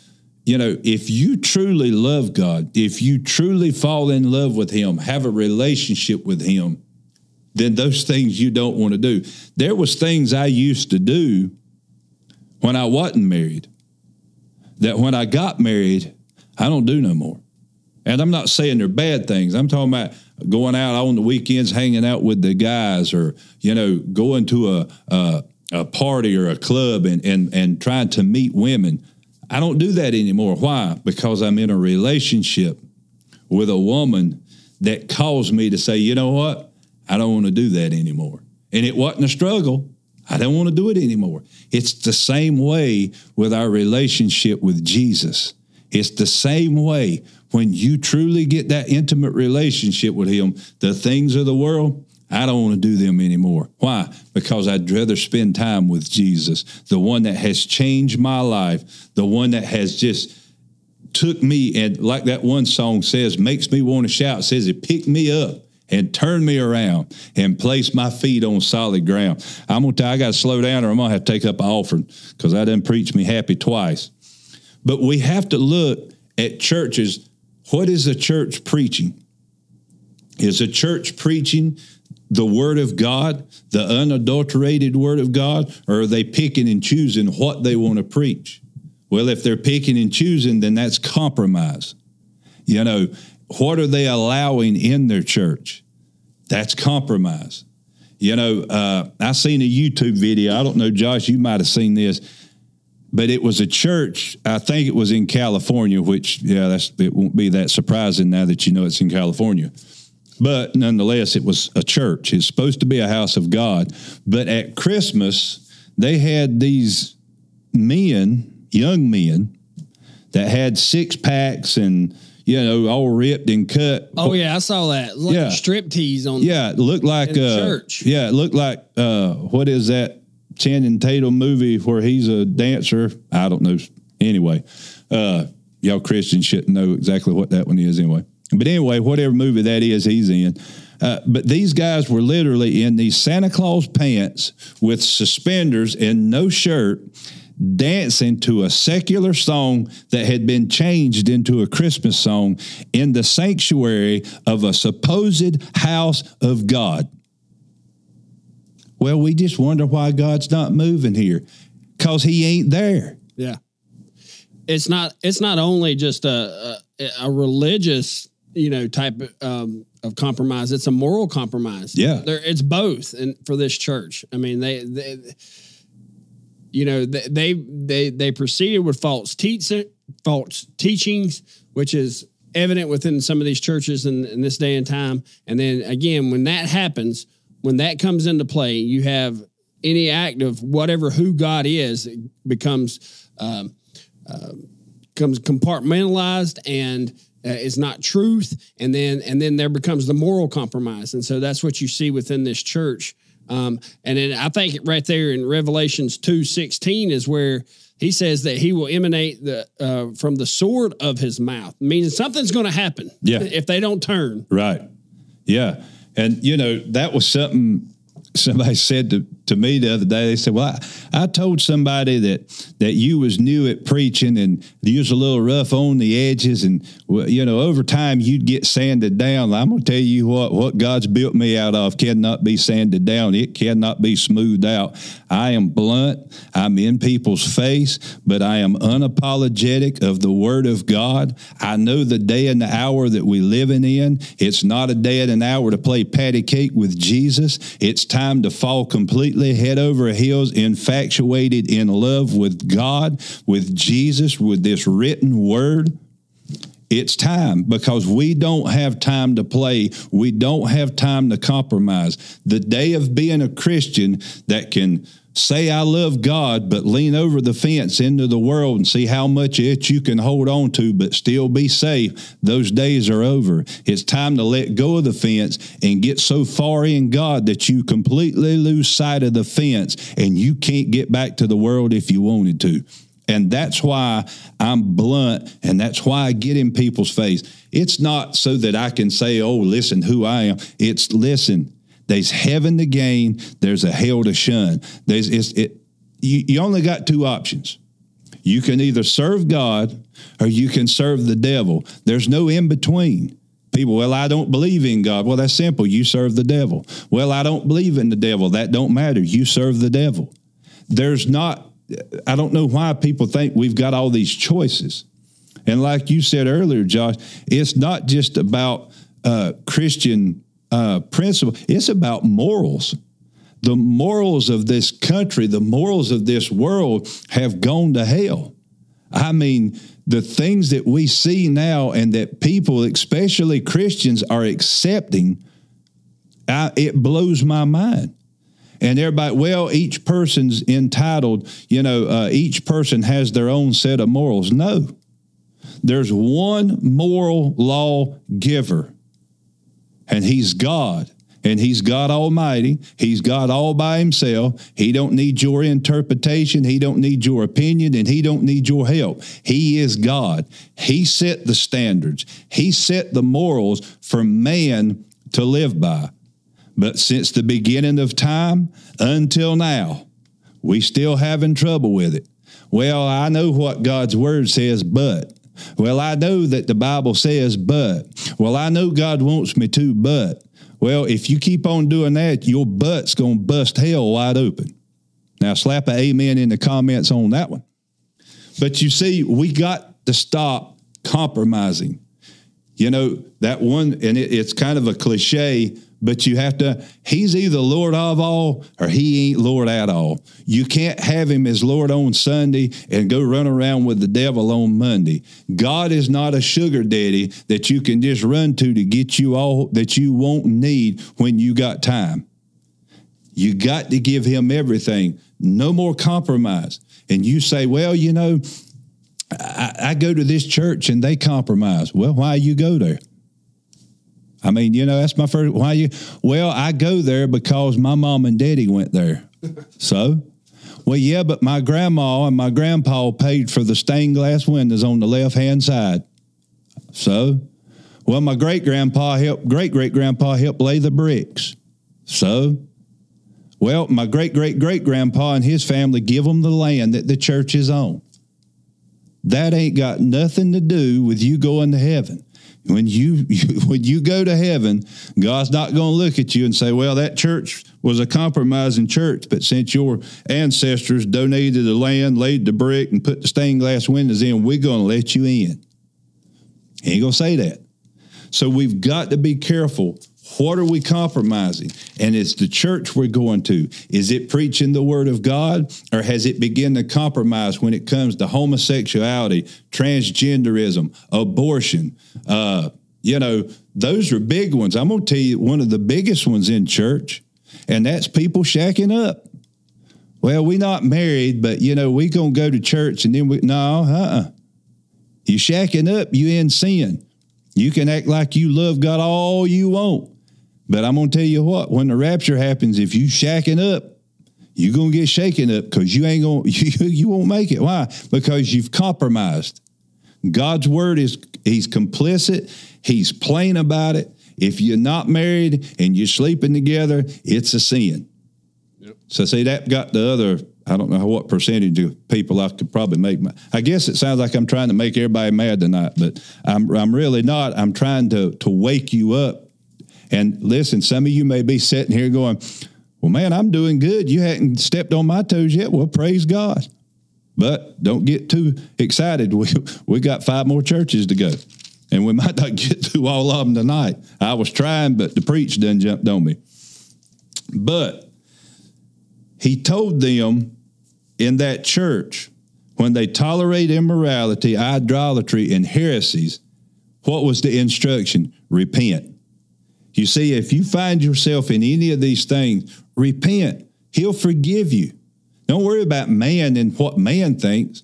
You know, if you truly love God, if you truly fall in love with Him, have a relationship with Him, then those things you don't want to do. There was things I used to do when I wasn't married that when I got married, I don't do no more. And I'm not saying they're bad things. I'm talking about going out on the weekends, hanging out with the guys, or you know, going to a a, a party or a club and and and trying to meet women. I don't do that anymore. Why? Because I'm in a relationship with a woman that caused me to say, you know what? I don't want to do that anymore. And it wasn't a struggle. I don't want to do it anymore. It's the same way with our relationship with Jesus. It's the same way when you truly get that intimate relationship with Him, the things of the world, I don't want to do them anymore. Why? Because I'd rather spend time with Jesus, the one that has changed my life, the one that has just took me and like that one song says, makes me want to shout, says it picked me up and turn me around and place my feet on solid ground. I'm gonna tell you, I gotta slow down or I'm gonna have to take up an offering because I didn't preach me happy twice. But we have to look at churches. What is a church preaching? Is a church preaching the word of God, the unadulterated word of God, or are they picking and choosing what they want to preach? Well, if they're picking and choosing, then that's compromise. You know, what are they allowing in their church? That's compromise. You know, uh, I seen a YouTube video. I don't know, Josh, you might have seen this, but it was a church. I think it was in California, which yeah, that's it won't be that surprising now that you know it's in California. But nonetheless, it was a church. It's supposed to be a house of God. But at Christmas, they had these men, young men, that had six packs and you know, all ripped and cut. Oh yeah, I saw that. Like Yeah. strip tease on. Yeah, it looked like uh, church. Yeah, it looked like uh, what is that Channing Tatum movie where he's a dancer? I don't know. Anyway, uh, y'all Christians shouldn't know exactly what that one is anyway. But anyway, whatever movie that is, he's in. Uh, but these guys were literally in these Santa Claus pants with suspenders and no shirt, dancing to a secular song that had been changed into a Christmas song in the sanctuary of a supposed house of God. Well, we just wonder why God's not moving here because he ain't there. Yeah. It's not. It's not only just a a, a religious, you know, type um, of compromise. It's a moral compromise. Yeah. There, it's both, and for this church, I mean, they, they you know, they they they, proceeded with false teaching, false teachings, which is evident within some of these churches in, in this day and time. And then again, when that happens, when that comes into play, you have any act of whatever who God is becomes um, becomes compartmentalized and uh, is not truth. And then and then there becomes the moral compromise. And so that's what you see within this church um, and then i think right there in revelations 2 16 is where he says that he will emanate the uh, from the sword of his mouth meaning something's going to happen Yeah. if they don't turn Right. Yeah. And, you know, that was something somebody said to, to me the other day. They said, "Well, I, I told somebody that that you was new at preaching and you was a little rough on the edges, and you know, over time you'd get sanded down. I'm gonna tell you what what God's built me out of cannot be sanded down. It cannot be smoothed out. I am blunt. I'm in people's face, but I am unapologetic of the Word of God. I know the day and the hour that we living in. It's not a day and an hour to play patty cake with Jesus. It's time to fall completely head over heels, infatuated in love with God, with Jesus, with this written word. It's time because we don't have time to play. We don't have time to compromise. The day of being a Christian that can say I love God, but lean over the fence into the world and see how much it you can hold on to, but still be safe. Those days are over. It's time to let go of the fence and get so far in God that you completely lose sight of the fence and you can't get back to the world if you wanted to. And that's why I'm blunt and that's why I get in people's face. It's not so that I can say, oh, listen who I am. It's listen, there's heaven to gain, there's a hell to shun. There's it's, it you, you only got two options. You can either serve God or you can serve the devil. There's no in between. People, well, I don't believe in God. Well, that's simple. You serve the devil. Well, I don't believe in the devil. That don't matter. You serve the devil. There's not I don't know why people think we've got all these choices. And like you said earlier, Josh, it's not just about uh, Christian uh, principle, it's about morals. The morals of this country, the morals of this world have gone to hell. I mean, the things that we see now and that people, especially Christians, are accepting, I, it blows my mind. And everybody well each person's entitled you know uh, each person has their own set of morals. No. There's one moral law giver and he's god. And he's god almighty. He's god all by himself. He don't need your interpretation. He don't need your opinion. And he don't need your help. He is god. He set the standards. He set the morals for man to live by. But since the beginning of time until now, we still having trouble with it. Well, I know what God's word says, but. Well, I know that the Bible says, but. Well, I know God wants me to, but. Well, if you keep on doing that, your butt's going to bust hell wide open. Now, slap an amen in the comments on that one. But you see, we got to stop compromising. You know, that one, and it, it's kind of a cliche, but you have to, he's either Lord of all or he ain't Lord at all. You can't have him as Lord on Sunday and go run around with the devil on Monday. God is not a sugar daddy that you can just run to to get you all that you won't need when you got time. You got to give him everything. No more compromise. And you say, well, you know, I, I go to this church and they compromise. Well, why you go there? I mean, you know, that's my first. Why you? Well, I go there because my mom and daddy went there. so, well, yeah, but my grandma and my grandpa paid for the stained glass windows on the left hand side. So, well, my great grandpa helped, great great grandpa helped lay the bricks. So, well, my great great great grandpa and his family give them the land that the church is on. That ain't got nothing to do with you going to heaven. When you, when you go to heaven, God's not going to look at you and say, "Well, that church was a compromising church, but since your ancestors donated the land, laid the brick, and put the stained glass windows in, we're going to let you in." He ain't going to say that. So we've got to be careful what are we compromising? And it's the church we're going to. Is it preaching the word of God or has it begun to compromise when it comes to homosexuality, transgenderism, abortion? Uh, you know, those are big ones. I'm going to tell you one of the biggest ones in church, and that's people shacking up. Well, we not married, but you know, we gonna go to church and then we no, uh-uh. You shacking up, you in sin. You can act like you love God all you want. But I'm going to tell you what, when the rapture happens, if you shacking up, you're going to get shaken up because you ain't going you, you won't make it. Why? Because you've compromised. God's word is he's complicit. He's plain about it. If you're not married and you're sleeping together, it's a sin. Yep. So see that got the other. I don't know what percentage of people I could probably make. My, I guess it sounds like I'm trying to make everybody mad tonight, but I'm I'm really not. I'm trying to to wake you up. And listen, some of you may be sitting here going, "Well, man, I'm doing good. You hadn't stepped on my toes yet." Well, praise God. But don't get too excited. We we got five more churches to go, and we might not get through all of them tonight. I was trying, but the preach done jumped on me. But he told them in that church when they tolerate immorality, idolatry, and heresies, what was the instruction? Repent. You see, if you find yourself in any of these things, repent. He'll forgive you. Don't worry about man and what man thinks.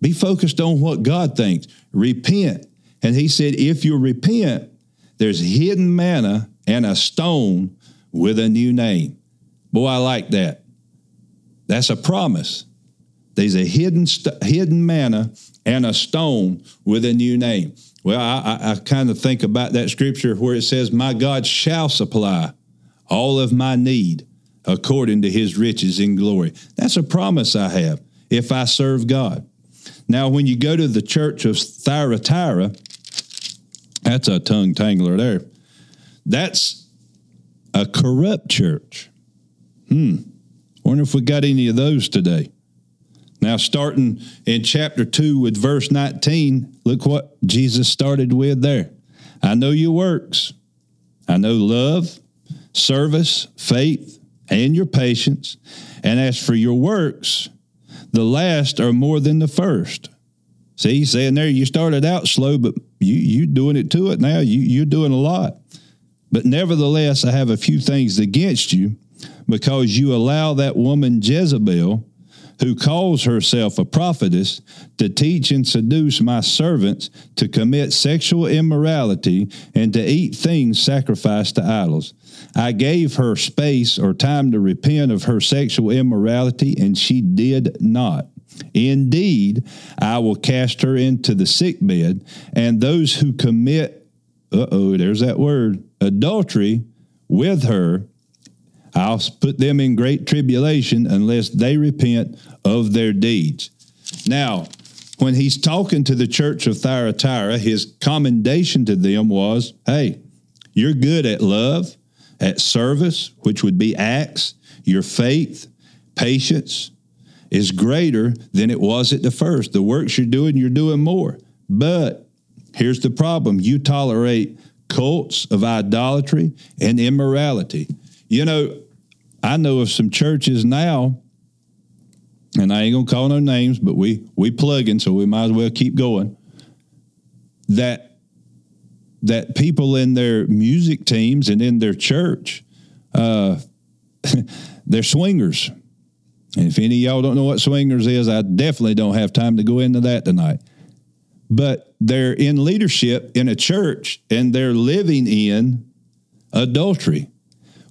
Be focused on what God thinks. Repent. And he said, if you repent, there's hidden manna and a stone with a new name. Boy, I like that. That's a promise. There's a hidden st- hidden manna and a stone with a new name. Well, I, I, I kind of think about that scripture where it says, "My God shall supply all of my need according to His riches in glory." That's a promise I have if I serve God. Now, when you go to the church of Thyatira, that's a tongue tangler there. That's a corrupt church. Hmm. Wonder if we got any of those today. Now, starting in chapter 2 with verse 19, look what Jesus started with there. I know your works. I know love, service, faith, and your patience. And as for your works, the last are more than the first. See, he's saying there, you started out slow, but you you doing it to it now. You you're doing a lot. But nevertheless, I have a few things against you because you allow that woman Jezebel, who calls herself a prophetess, to teach and seduce my servants to commit sexual immorality and to eat things sacrificed to idols. I gave her space or time to repent of her sexual immorality, and she did not. Indeed, I will cast her into the sick bed, and those who commit, uh oh, there's that word, adultery with her I'll put them in great tribulation unless they repent of their deeds. Now, when he's talking to the church of Thyatira, his commendation to them was, hey, you're good at love, at service, which would be acts, your faith, patience is greater than it was at the first. The works you're doing, you're doing more. But here's the problem you tolerate cults of idolatry and immorality. You know, I know of some churches now, and I ain't gonna call no names, but we we plugging, so we might as well keep going. That that people in their music teams and in their church, uh, they're swingers. And if any of y'all don't know what swingers is, I definitely don't have time to go into that tonight. But they're in leadership in a church and they're living in adultery.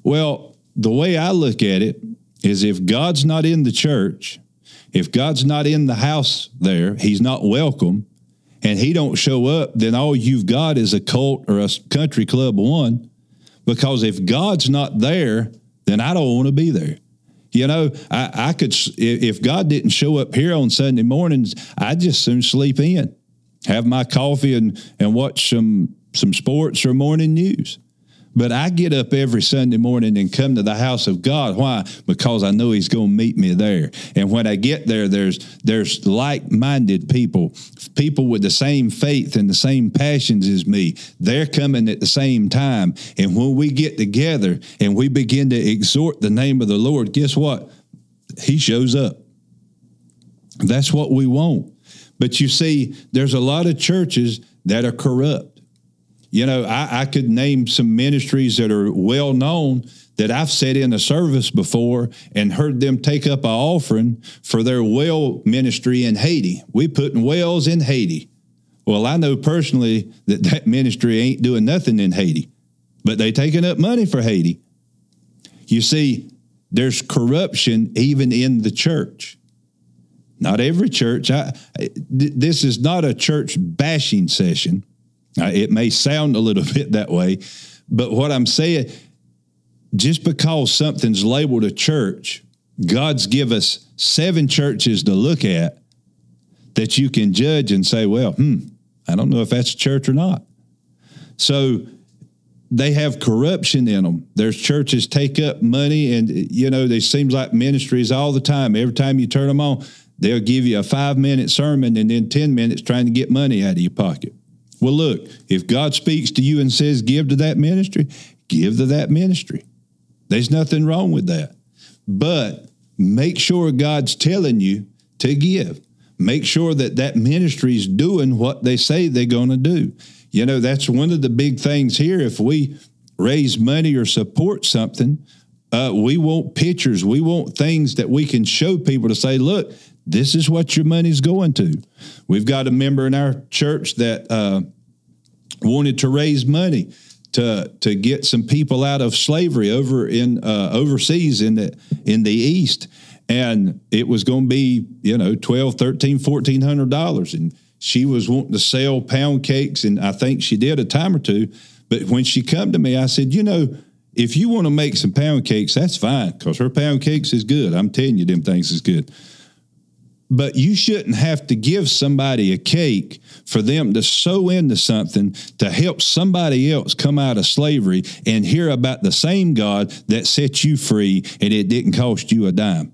Well, the way I look at it is if God's not in the church, if God's not in the house there, he's not welcome, and he don't show up, then all you've got is a cult or a country club one. Because if God's not there, then I don't want to be there. You know, I, I could if God didn't show up here on Sunday mornings, I'd just soon sleep in, have my coffee and and watch some some sports or morning news. But I get up every Sunday morning and come to the house of God. Why? Because I know He's going to meet me there. And when I get there, there's there's like-minded people, people with the same faith and the same passions as me. They're coming at the same time. And when we get together and we begin to exhort the name of the Lord, guess what? He shows up. That's what we want. But you see, there's a lot of churches that are corrupt. You know, I, I could name some ministries that are well known that I've sat in a service before and heard them take up an offering for their well ministry in Haiti. We putting wells in Haiti. Well, I know personally that that ministry ain't doing nothing in Haiti, but they taking up money for Haiti. You see, there's corruption even in the church. Not every church. I, this is not a church bashing session. Uh, it may sound a little bit that way, but what I'm saying, just because something's labeled a church God's give us seven churches to look at that you can judge and say, well, hmm, I don't know if that's a church or not. So they have corruption in them. There's churches take up money, and you know, they seems like ministries all the time. Every time you turn them on, they'll give you a five minute sermon and then 10 minutes trying to get money out of your pocket. Well, look, if God speaks to you and says, give to that ministry, give to that ministry. There's nothing wrong with that. But make sure God's telling you to give. Make sure that that ministry is doing what they say they're going to do. You know, that's one of the big things here. If we raise money or support something, uh, we want pictures. We want things that we can show people to say, look, this is what your money's going to. We've got a member in our church that uh, wanted to raise money to to get some people out of slavery over in uh, overseas in the in the east. And it was going to be you know 12 13 1400 dollars. And she was wanting to sell pound cakes and i think she did a time or two. But when she come to me i said you know if you want to make some pound cakes that's fine because her pound cakes is good. I'm telling you them things is good but you shouldn't have to give somebody a cake for them to sow into something to help somebody else come out of slavery and hear about the same God that set you free and it didn't cost you a dime.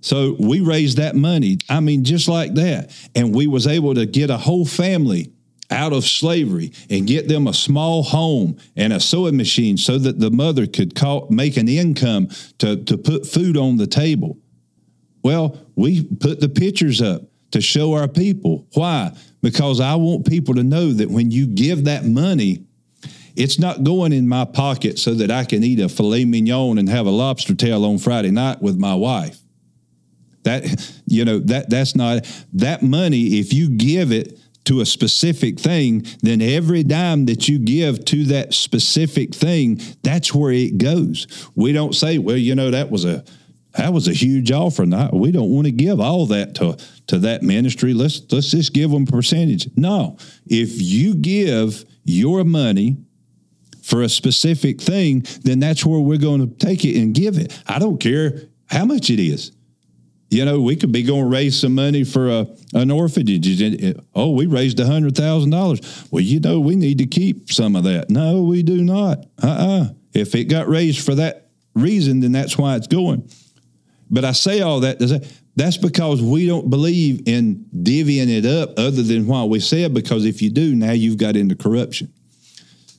So we raised that money. I mean, just like that. And we was able to get a whole family out of slavery and get them a small home and a sewing machine so that the mother could call, make an income to, to put food on the table. Well, we put the pictures up to show our people. Why? Because I want people to know that when you give that money, it's not going in my pocket so that I can eat a filet mignon and have a lobster tail on Friday night with my wife. That you know that that's not that money. If you give it to a specific thing, then every dime that you give to that specific thing, that's where it goes. We don't say, well, you know, that was a that was a huge offering. we don't want to give all that to, to that ministry. Let's let's just give them percentage. No, if you give your money for a specific thing, then that's where we're going to take it and give it. I don't care how much it is. You know, we could be going to raise some money for a, an orphanage. Oh, we raised hundred thousand dollars. Well, you know, we need to keep some of that. No, we do not. Uh uh-uh. uh If it got raised for that reason, then that's why it's going. But I say all that to say that's because we don't believe in divvying it up other than what we said, because if you do, now you've got into corruption.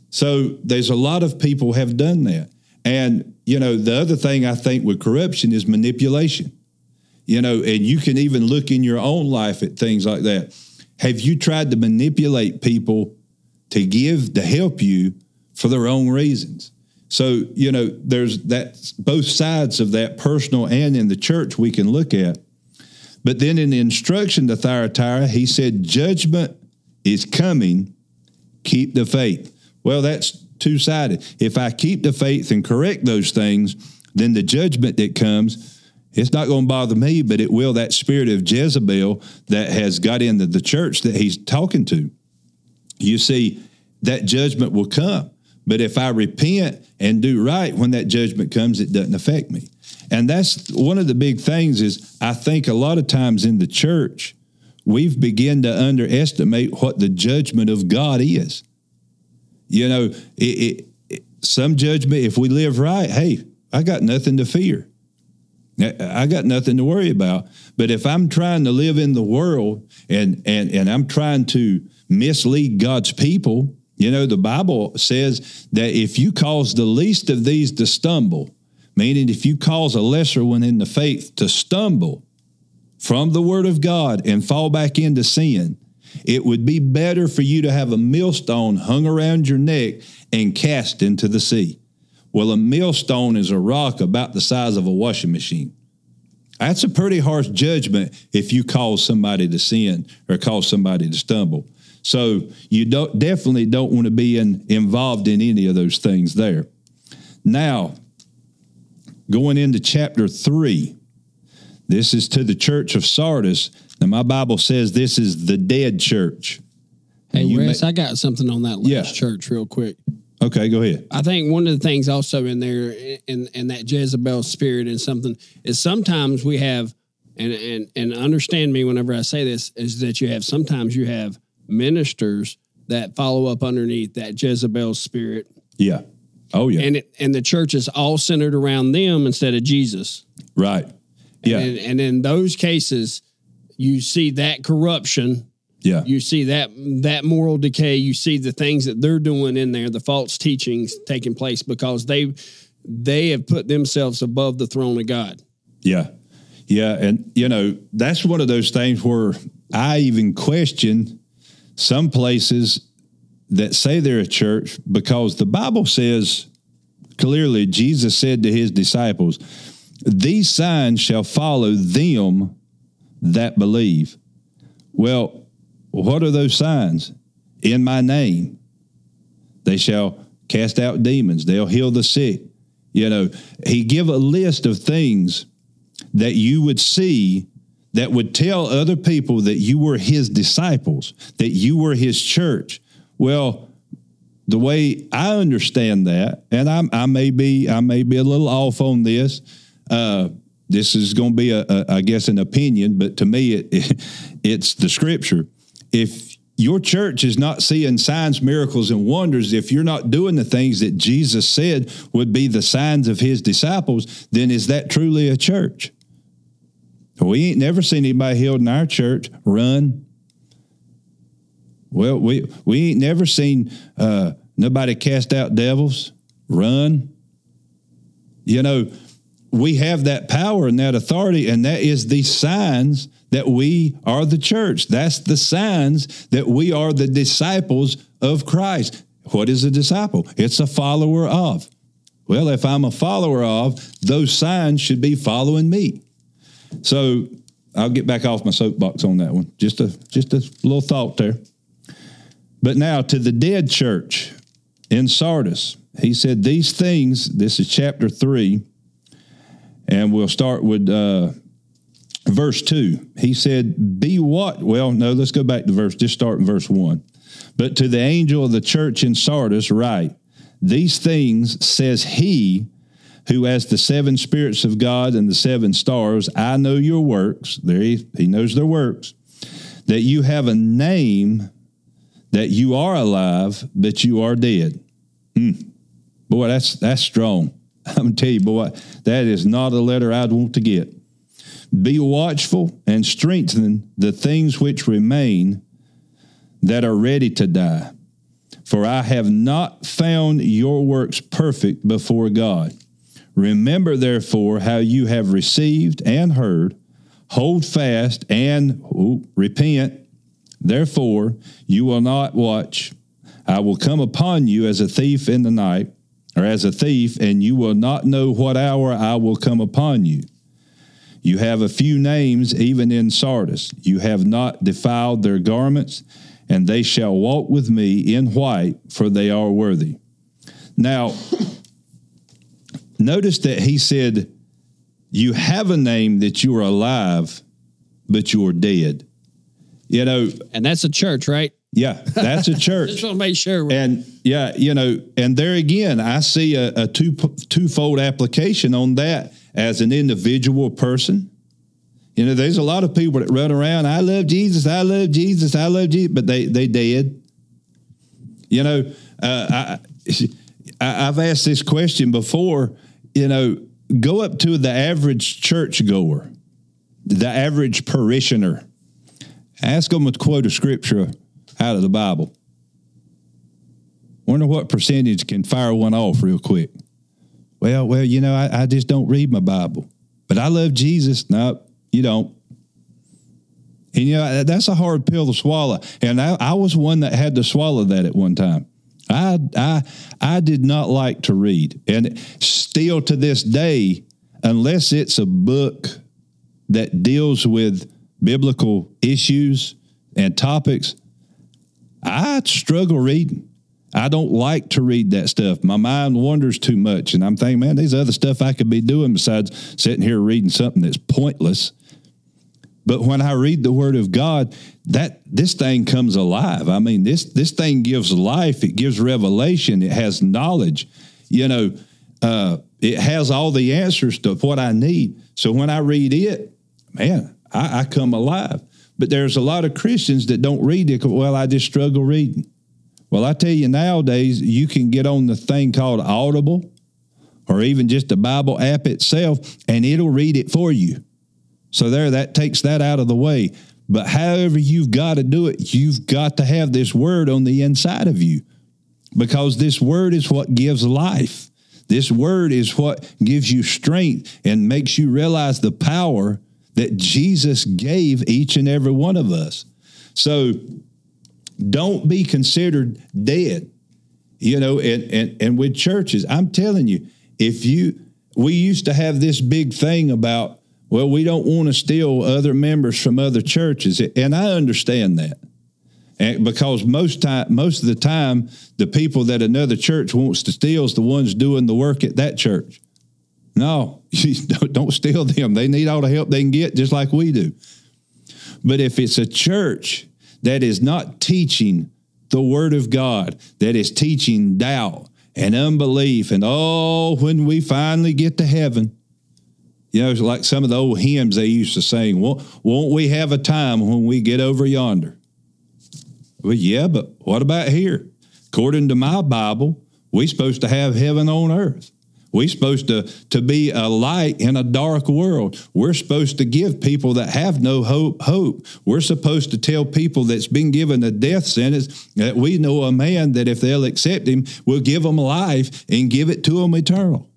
So there's a lot of people have done that. And, you know, the other thing I think with corruption is manipulation. You know, and you can even look in your own life at things like that. Have you tried to manipulate people to give, to help you for their own reasons? So, you know, there's that both sides of that personal and in the church we can look at. But then in the instruction to Thyatira, he said, Judgment is coming, keep the faith. Well, that's two sided. If I keep the faith and correct those things, then the judgment that comes, it's not going to bother me, but it will that spirit of Jezebel that has got into the church that he's talking to. You see, that judgment will come. But if I repent and do right when that judgment comes, it doesn't affect me. And that's one of the big things is I think a lot of times in the church, we've begun to underestimate what the judgment of God is. You know, it, it, it, some judgment, if we live right, hey, I got nothing to fear. I got nothing to worry about. But if I'm trying to live in the world and and and I'm trying to mislead God's people, you know, the Bible says that if you cause the least of these to stumble, meaning if you cause a lesser one in the faith to stumble from the word of God and fall back into sin, it would be better for you to have a millstone hung around your neck and cast into the sea. Well, a millstone is a rock about the size of a washing machine. That's a pretty harsh judgment if you cause somebody to sin or cause somebody to stumble. So you don't definitely don't want to be in, involved in any of those things there. Now, going into chapter three, this is to the church of Sardis. Now, my Bible says this is the dead church. Hey, Wes, may, I got something on that last yeah. church real quick. Okay, go ahead. I think one of the things also in there in in that Jezebel spirit and something is sometimes we have and and and understand me whenever I say this is that you have sometimes you have ministers that follow up underneath that Jezebel spirit. Yeah. Oh yeah. And it, and the church is all centered around them instead of Jesus. right. Yeah. And, and in those cases, you see that corruption yeah. you see that that moral decay you see the things that they're doing in there the false teachings taking place because they they have put themselves above the throne of god Yeah. Yeah. And, you know, that's one of those things where I even question some places that say they're a church because the Bible says clearly, Jesus said to his disciples, These signs shall follow them that believe. Well, what are those signs? In my name, they shall cast out demons, they'll heal the sick. You know, he give a list of things that you would see that would tell other people that you were his disciples, that you were his church. Well, the way I understand that, and I'm, I may be I may be a little off on this. Uh, this is going to be a, a, I guess, an opinion, but to me, it, it it's the scripture. If your church is not seeing signs, miracles, and wonders, if you're not doing the things that Jesus said would be the signs of his disciples, then is that truly a church? We ain't never seen anybody healed in our church run. Well, we we ain't never seen uh, nobody cast out devils run. You know, we have that power and that authority, and that is the signs that we are the church. That's the signs that we are the disciples of Christ. What is a disciple? It's a follower of. Well, if I'm a follower of, those signs should be following me. So I'll get back off my soapbox on that one. Just a just a little thought there. But now to the dead church in Sardis, he said these things. This is chapter three, and we'll start with uh, verse two. He said, "Be what?" Well, no, let's go back to verse. Just start in verse one. But to the angel of the church in Sardis, write: These things says he who has the seven spirits of God and the seven stars. I know your works. There he, he knows their works. That you have a name, that you are alive, but you are dead. Hmm. Boy, that's that's strong. I'm tell you, boy, that is not a letter I'd want to get. Be watchful and strengthen the things which remain that are ready to die. For I have not found your works perfect before God. Remember, therefore, how you have received and heard, hold fast and ooh, repent. Therefore, you will not watch. I will come upon you as a thief in the night, or as a thief, and you will not know what hour I will come upon you. You have a few names even in Sardis. You have not defiled their garments, and they shall walk with me in white, for they are worthy. Now, notice that he said, You have a name that you are alive, but you are dead. You know, and that's a church right yeah, that's a church. just want to make sure And yeah, you know, and there again, I see a, a two twofold application on that as an individual person. You know, there's a lot of people that run around. I love Jesus. I love Jesus. I love Jesus, but they they dead. You know, uh, I, I I've asked this question before. You know, go up to the average church goer, the average parishioner. Ask them to quote a scripture out of the Bible. Wonder what percentage can fire one off real quick. Well, well, you know, I, I just don't read my Bible, but I love Jesus. No, you don't. And you know that's a hard pill to swallow. And I, I was one that had to swallow that at one time. I I I did not like to read, and still to this day, unless it's a book that deals with biblical issues and topics, I struggle reading. I don't like to read that stuff. My mind wanders too much, and I'm thinking, man, there's other stuff I could be doing besides sitting here reading something that's pointless. But when I read the Word of God, that this thing comes alive. I mean, this this thing gives life. It gives revelation. It has knowledge. You know, uh, it has all the answers to what I need. So when I read it, man, I, I come alive. But there's a lot of Christians that don't read it. Well, I just struggle reading. Well, I tell you nowadays, you can get on the thing called Audible or even just the Bible app itself, and it'll read it for you. So there, that takes that out of the way. But however you've got to do it, you've got to have this word on the inside of you because this word is what gives life. This word is what gives you strength and makes you realize the power that Jesus gave each and every one of us. So don't be considered dead. You know, and, and, and with churches, I'm telling you, if you, we used to have this big thing about, well, we don't want to steal other members from other churches. And I understand that. And because most time, most of the time, the people that another church wants to steal is the ones doing the work at that church. No, don't steal them. They need all the help they can get, just like we do. But if it's a church that is not teaching the Word of God, that is teaching doubt and unbelief, and oh, when we finally get to heaven, you know, like some of the old hymns they used to sing, won't, won't we have a time when we get over yonder? Well, yeah, but what about here? According to my Bible, we're supposed to have heaven on earth. We're supposed to, to be a light in a dark world. We're supposed to give people that have no hope hope. We're supposed to tell people that's been given a death sentence that we know a man that if they'll accept him, will give them life and give it to them eternal.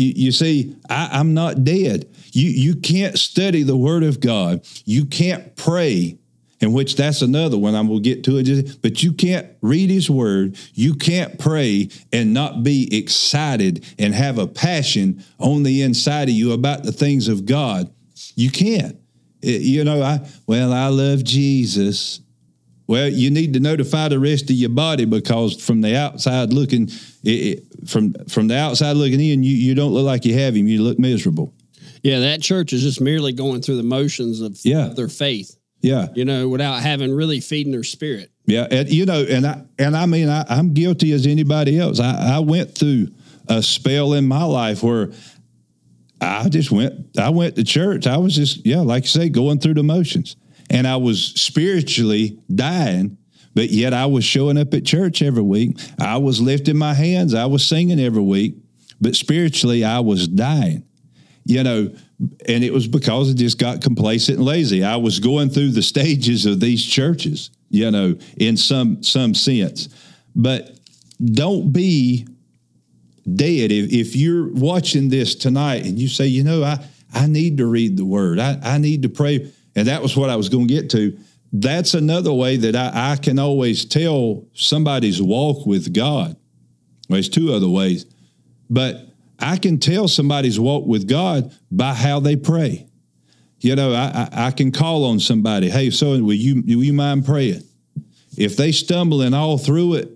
You, you see, I, I'm not dead. You, you can't study the Word of God. You can't pray in which that's another one. I'm going to get to it. But you can't read his word. You can't pray and not be excited and have a passion on the inside of you about the things of God. You can't. It, you know, I, well, I love Jesus. Well, you need to notify the rest of your body because from the outside looking, it, from from the outside looking in, you, you don't look like you have him. You look miserable. Yeah, that church is just merely going through the motions of Yeah. their faith. Yeah. You know, without having really feeding their spirit. Yeah, and you know, and I and I mean, I, I'm guilty as anybody else. I, I went through a spell in my life where I just went. I went to church. I was just yeah, like you say, going through the motions, and I was spiritually dying. But yet, I was showing up at church every week. I was lifting my hands. I was singing every week. But spiritually, I was dying. You know, and it was because I just got complacent and lazy. I was going through the stages of these churches, you know, in some some sense. But don't be dead. If, if you're watching this tonight and you say, you know, I, I need to read the word, I, I need to pray, and that was what I was going to get to. That's another way that I, I can always tell somebody's walk with God. Well, there's two other ways, but I can tell somebody's walk with God by how they pray. You know, I, I, I can call on somebody, hey, so will you will you mind praying? If they stumble and all through it,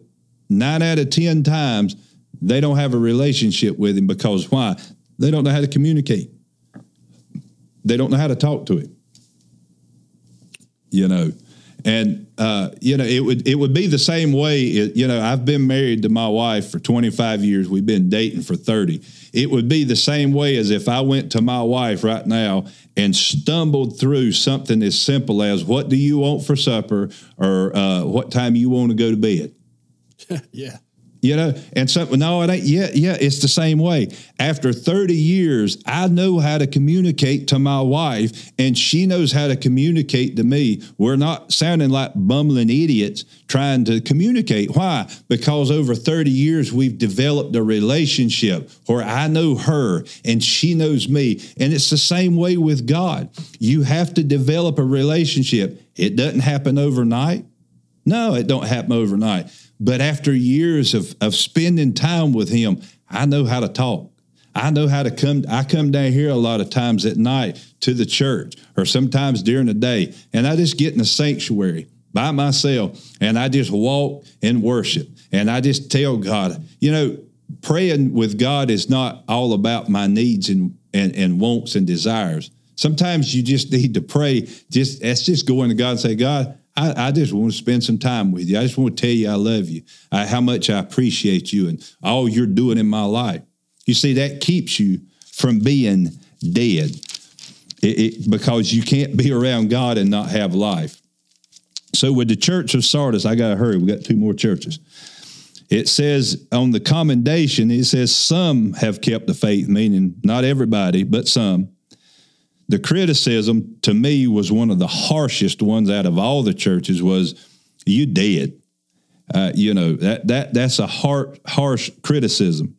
nine out of ten times, they don't have a relationship with him because why? They don't know how to communicate. They don't know how to talk to him. You know, and uh, you know it would it would be the same way. It, you know, I've been married to my wife for 25 years. We've been dating for 30. It would be the same way as if I went to my wife right now and stumbled through something as simple as "What do you want for supper?" or uh, "What time you want to go to bed." Yeah. You know, and so no, it ain't. Yeah, yeah, it's the same way. After 30 years, I know how to communicate to my wife, and she knows how to communicate to me. We're not sounding like bumbling idiots trying to communicate. Why? Because over 30 years, we've developed a relationship where I know her and she knows me. And it's the same way with God. You have to develop a relationship. It doesn't happen overnight. No, it don't happen overnight. But after years of, of spending time with him, I know how to talk. I know how to come. I come down here a lot of times at night to the church or sometimes during the day, and I just get in the sanctuary by myself and I just walk and worship. And I just tell God, you know, praying with God is not all about my needs and, and, and wants and desires. Sometimes you just need to pray. Just that's just going to God and say, God, I, I, just want to spend some time with you. I just want to tell you I love you, I, how much I appreciate you, and all you're doing in my life. You see, that keeps you from being dead it, it, because you can't be around God and not have life. So, with the church of Sardis, I got to hurry. We got two more churches. It says on the commendation, it says some have kept the faith, meaning not everybody, but some the criticism to me was one of the harshest ones out of all the churches was you dead. Uh, you know that that that's a hard, harsh criticism.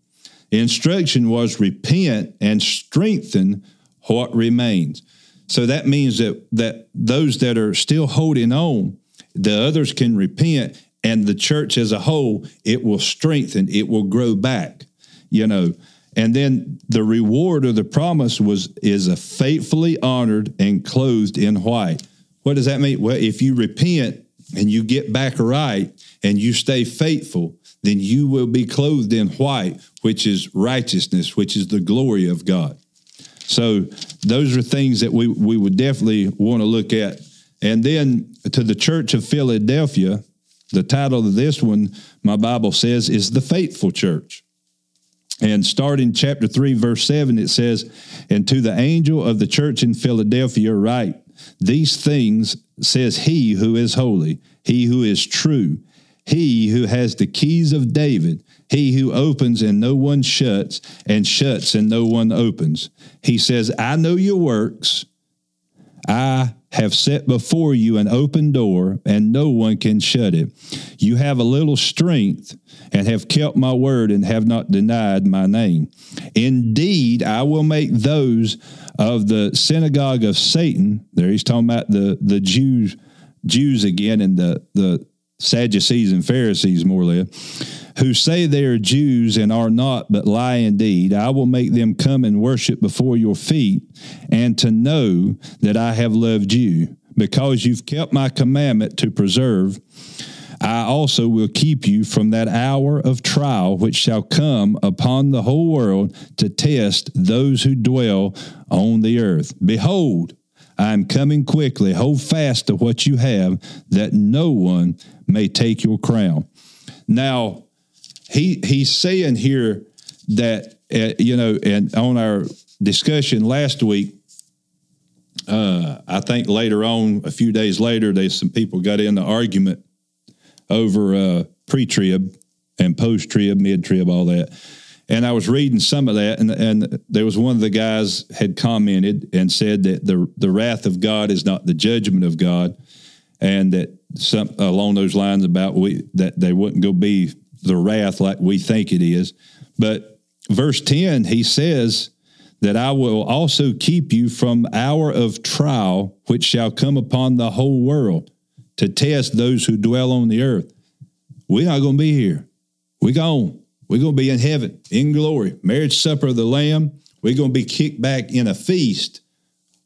Instruction was repent and strengthen what remains. So that means that that those that are still holding on the others can repent and the church as a whole it will strengthen it will grow back you know and then the reward of the promise was is a faithfully honored and clothed in white. What does that mean? Well, if you repent and you get back right and you stay faithful, then you will be clothed in white, which is righteousness, which is the glory of God. So those are things that we, we would definitely want to look at. And then to the church of Philadelphia, the title of this one, my Bible says, is the faithful church. And starting chapter 3, verse 7, it says, And to the angel of the church in Philadelphia, write, These things says he who is holy, he who is true, he who has the keys of David, he who opens and no one shuts, and shuts and no one opens. He says, I know your works. I have set before you an open door, and no one can shut it. You have a little strength, and have kept my word, and have not denied my name. Indeed, I will make those of the synagogue of Satan. There he's talking about the the Jews Jews again, and the the Sadducees and Pharisees, more or less who say they are Jews and are not, but lie indeed. I will make them come and worship before your feet, and to know that I have loved you, because you've kept my commandment to preserve. I also will keep you from that hour of trial which shall come upon the whole world to test those who dwell on the earth. Behold, I am coming quickly. Hold fast to what you have, that no one may take your crown. Now, he he's saying here that uh, you know, and on our discussion last week, uh, I think later on, a few days later, there's some people got in the argument over uh, pre-trib and post-trib, mid-trib, all that. And I was reading some of that, and and there was one of the guys had commented and said that the the wrath of God is not the judgment of God, and that some along those lines about we that they wouldn't go be the wrath like we think it is. But verse 10, he says that I will also keep you from hour of trial, which shall come upon the whole world to test those who dwell on the earth. We're not going to be here. We're gone. We're going to be in heaven, in glory, marriage supper of the Lamb. We're going to be kicked back in a feast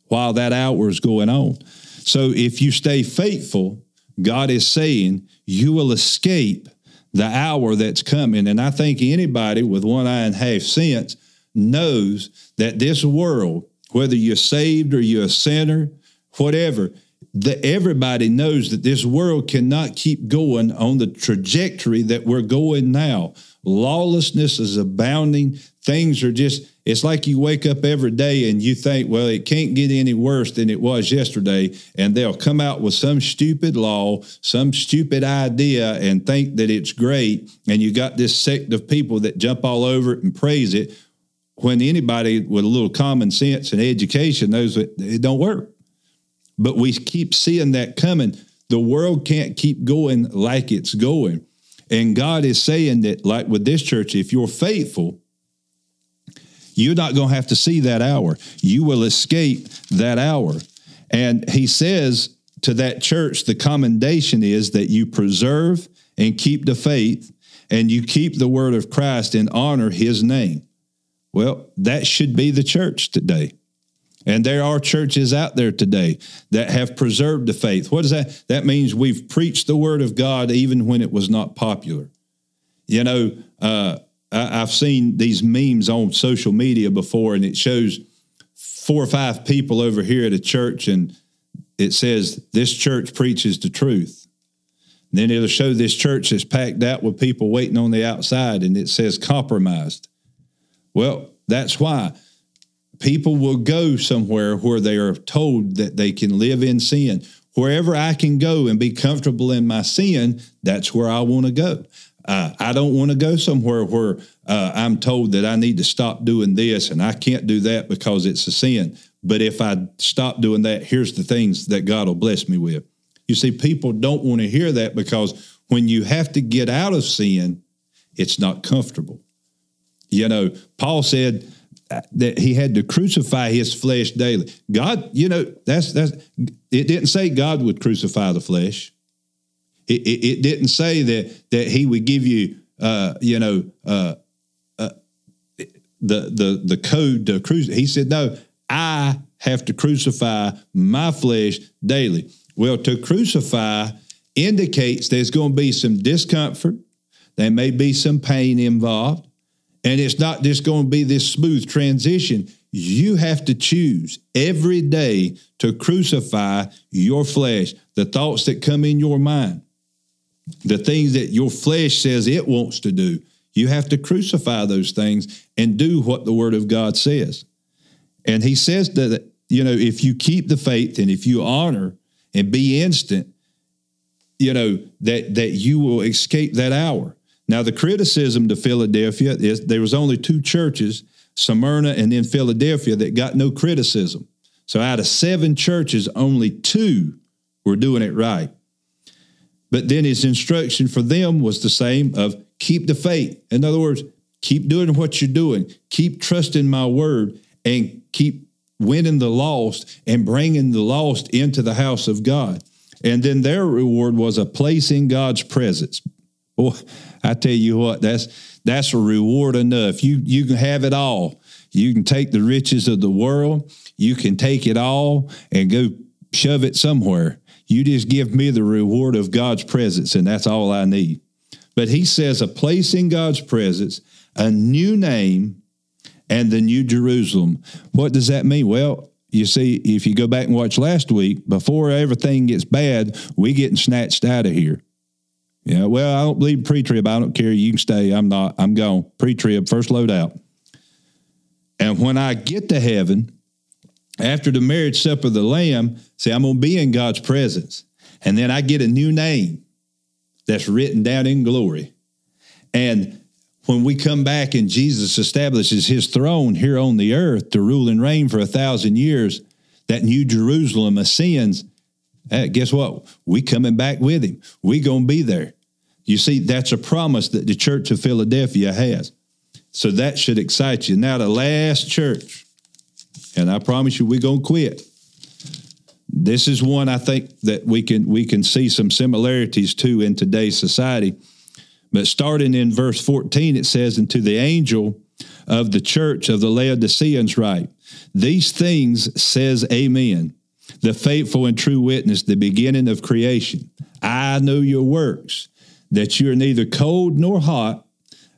while that hour is going on. So if you stay faithful, God is saying you will escape the hour that's coming. And I think anybody with one eye and half sense knows that this world, whether you're saved or you're a sinner, whatever, that everybody knows that this world cannot keep going on the trajectory that we're going now. Lawlessness is abounding. Things are just, it's like you wake up every day and you think, well, it can't get any worse than it was yesterday. And they'll come out with some stupid law, some stupid idea, and think that it's great. And you got this sect of people that jump all over it and praise it when anybody with a little common sense and education knows that it don't work. But we keep seeing that coming. The world can't keep going like it's going. And God is saying that, like with this church, if you're faithful, you're not going to have to see that hour. You will escape that hour. And he says to that church, the commendation is that you preserve and keep the faith and you keep the word of Christ and honor his name. Well, that should be the church today. And there are churches out there today that have preserved the faith. What does that? That means we've preached the word of God even when it was not popular. You know, uh, I, have seen these memes on social media before, and it shows four or five people over here at a church and it says this church preaches the truth. Then it'll show this church is packed out with people waiting on the outside and it says compromised. Well, that's why people will go somewhere where they are told that they can live in sin. Wherever I can go and be comfortable in my sin, that's where I want to go. Uh, I don't want to go somewhere where uh, I'm told that I need to stop doing this and I can't do that because it's a sin. But if I stop doing that, here's the things that God will bless me with. You see, people don't want to hear that because when you have to get out of sin, it's not comfortable. You know, Paul said that he had to crucify his flesh daily. God, you know, that's that's it didn't say God would crucify the flesh. It, it, it didn't say that that he would give you uh, you know uh, uh, the the the code to crucify. He said, No, I have to crucify my flesh daily. Well, to crucify indicates there's going to be some discomfort. There may be some pain involved. And it's not just going to be this smooth transition. You have to choose every day to crucify your flesh, the thoughts that come in your mind, the things that your flesh says it wants to do. You have to crucify those things and do what the Word of God says. And He says that, you know, if you keep the faith and if you honor and be instant, you know, that, that you will escape that hour. Now, the criticism to Philadelphia is there was only two churches, Smyrna and then Philadelphia, that got no criticism. So out of seven churches, only two were doing it right. But then his instruction for them was the same of keep the faith. In other words, keep doing what you're doing, keep trusting my word, and keep winning the lost and bringing the lost into the house of God. And then their reward was a place in God's presence. Boy, I tell you what, that's that's a reward enough. You you can have it all. You can take the riches of the world. You can take it all and go shove it somewhere. You just give me the reward of God's presence, and that's all I need. But he says a place in God's presence, a new name, and the new Jerusalem. What does that mean? Well, you see, if you go back and watch last week, before everything gets bad, we getting snatched out of here. Yeah, well, I don't believe pre-trib. I don't care. You can stay. I'm not. I'm gone. Pre-trib, first load out. And when I get to heaven, after the marriage supper of the Lamb, see, I'm going to be in God's presence. And then I get a new name that's written down in glory. And when we come back and Jesus establishes his throne here on the earth to rule and reign for a thousand years, that new Jerusalem ascends. Hey, guess what? We coming back with him. We gonna be there. You see, that's a promise that the Church of Philadelphia has. So that should excite you. Now, the last church, and I promise you, going to quit. This is one I think that we can we can see some similarities to in today's society. But starting in verse 14, it says, And to the angel of the church of the Laodiceans write, These things says Amen, the faithful and true witness, the beginning of creation. I know your works that you are neither cold nor hot.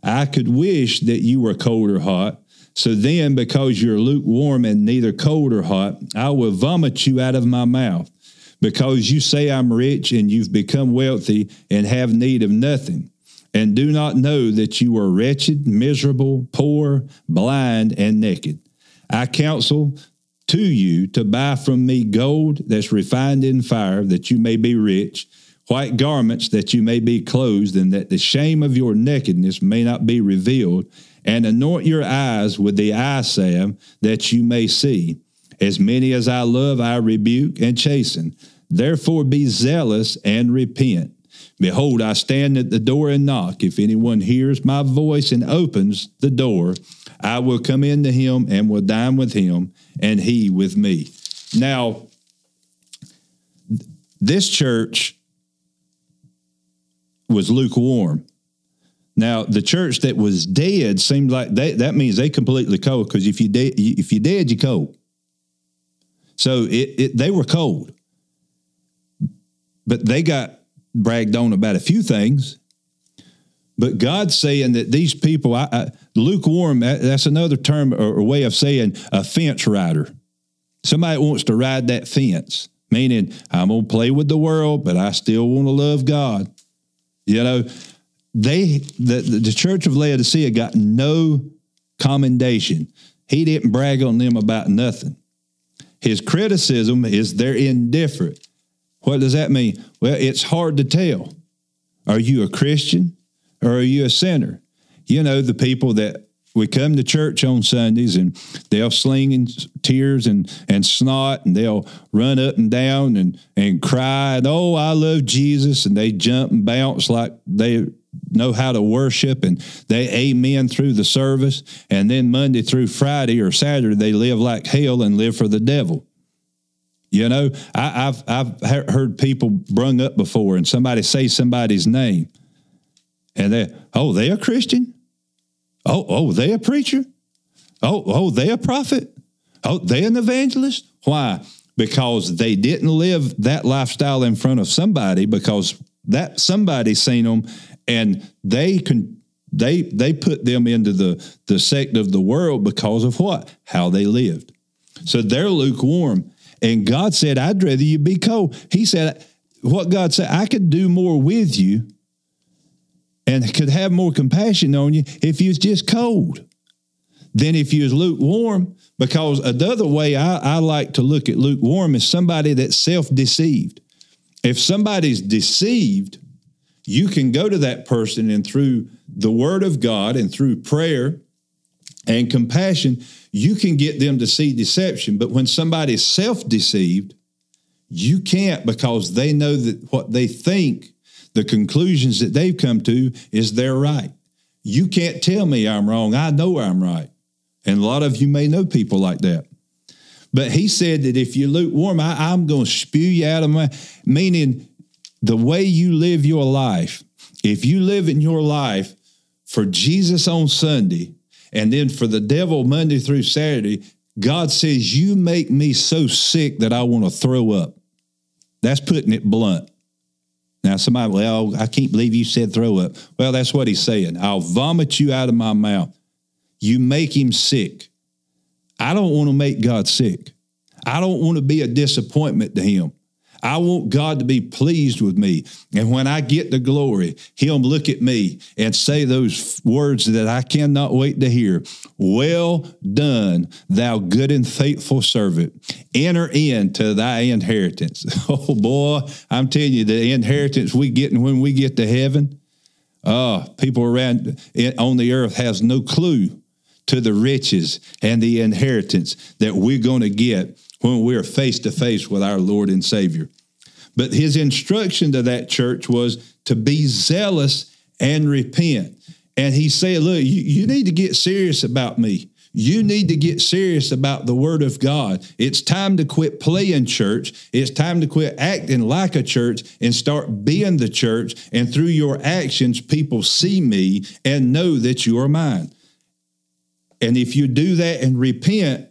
I could wish that you were cold or hot. So then, because you're lukewarm and neither cold or hot, I will vomit you out of my mouth. Because you say I'm rich and you've become wealthy and have need of nothing, and do not know that you are wretched, miserable, poor, blind, and naked. I counsel to you to buy from me gold that's refined in fire, that you may be rich white garments that you may be clothed, and that the shame of your nakedness may not be revealed, and anoint your eyes with the eye salve that you may see. As many as I love, I rebuke and chasten. Therefore be zealous and repent. Behold, I stand at the door and knock. If anyone hears my voice and opens the door, I will come into him and will dine with him, and he with me. Now, this church was lukewarm. Now, the church that was dead seemed like they, that means they completely cold because if you de- if you dead, you cold. So it, it they were cold, but they got bragged on about a few things. But God's saying that these people, I, I, lukewarm, that's another term or way of saying a fence rider. Somebody wants to ride that fence, meaning I'm going to play with the world, but I still want to love God. You know, they the, the church of Laodicea got no commendation. He didn't brag on them about nothing. His criticism is they're indifferent. What does that mean? Well, it's hard to tell. Are you a Christian or are you a sinner? You know, the people that we come to church on Sundays and they'll sling in tears and, and snot and they'll run up and down and, and cry and, oh, I love Jesus. And they jump and bounce like they know how to worship and they amen through the service. And then Monday through Friday or Saturday, they live like hell and live for the devil. You know, I, have I've heard people brung up before and somebody say somebody's name and they, oh, they a Christian? Oh, oh, they a preacher? Oh, oh, they a prophet? Oh, they an evangelist? Why? Because they didn't live that lifestyle in front of somebody because that somebody seen them and they can they they put them into the the sect of the world because of what how they lived so they're lukewarm and god said i'd rather you be cold he said what god said i could do more with you and could have more compassion on you if you was just cold than if you was lukewarm because another way I, I like to look at lukewarm is somebody that's self-deceived if somebody's deceived you can go to that person and through the word of God and through prayer and compassion, you can get them to see deception. But when somebody's self deceived, you can't because they know that what they think, the conclusions that they've come to, is they're right. You can't tell me I'm wrong. I know I'm right. And a lot of you may know people like that. But he said that if you're lukewarm, I, am going to spew you out of my, meaning the way you live your life, if you live in your life for Jesus on Sunday and then for the devil Monday through Saturday, God says, You make me so sick that I want to throw up. That's putting it blunt. Now, somebody, well, I can't believe you said throw up. Well, that's what he's saying. I'll vomit you out of my mouth. You make him sick. I don't want to make God sick. I don't want to be a disappointment to him. I want God to be pleased with me. And when I get the glory, He'll look at me and say those words that I cannot wait to hear. Well done, thou good and faithful servant. Enter into thy inheritance. Oh boy, I'm telling you, the inheritance we get when we get to heaven. Oh, people around on the earth has no clue to the riches and the inheritance that we're going to get when we're face to face with our Lord and Savior. But his instruction to that church was to be zealous and repent. And he said, Look, you, you need to get serious about me. You need to get serious about the word of God. It's time to quit playing church. It's time to quit acting like a church and start being the church. And through your actions, people see me and know that you are mine. And if you do that and repent,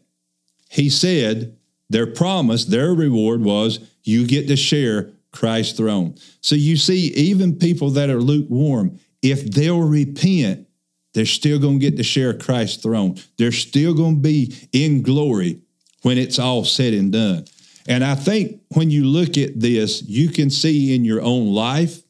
he said, their promise, their reward was you get to share Christ's throne. So you see, even people that are lukewarm, if they'll repent, they're still going to get to share Christ's throne. They're still going to be in glory when it's all said and done. And I think when you look at this, you can see in your own life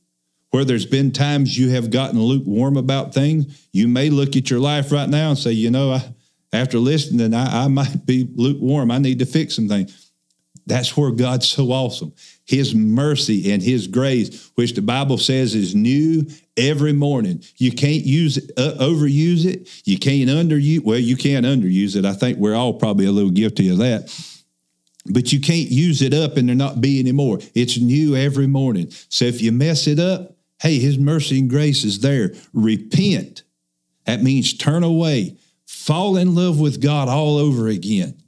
where there's been times you have gotten lukewarm about things. You may look at your life right now and say, you know, I, after listening, I, I might be lukewarm. I need to fix some things. That's where God's so awesome. His mercy and His grace, which the Bible says is new every morning. You can't use it, uh, overuse it. You can't underuse. Well, you can't underuse it. I think we're all probably a little guilty of that. But you can't use it up and there not be anymore. It's new every morning. So if you mess it up, hey, His mercy and grace is there. Repent. That means turn away fall in love with God all over again,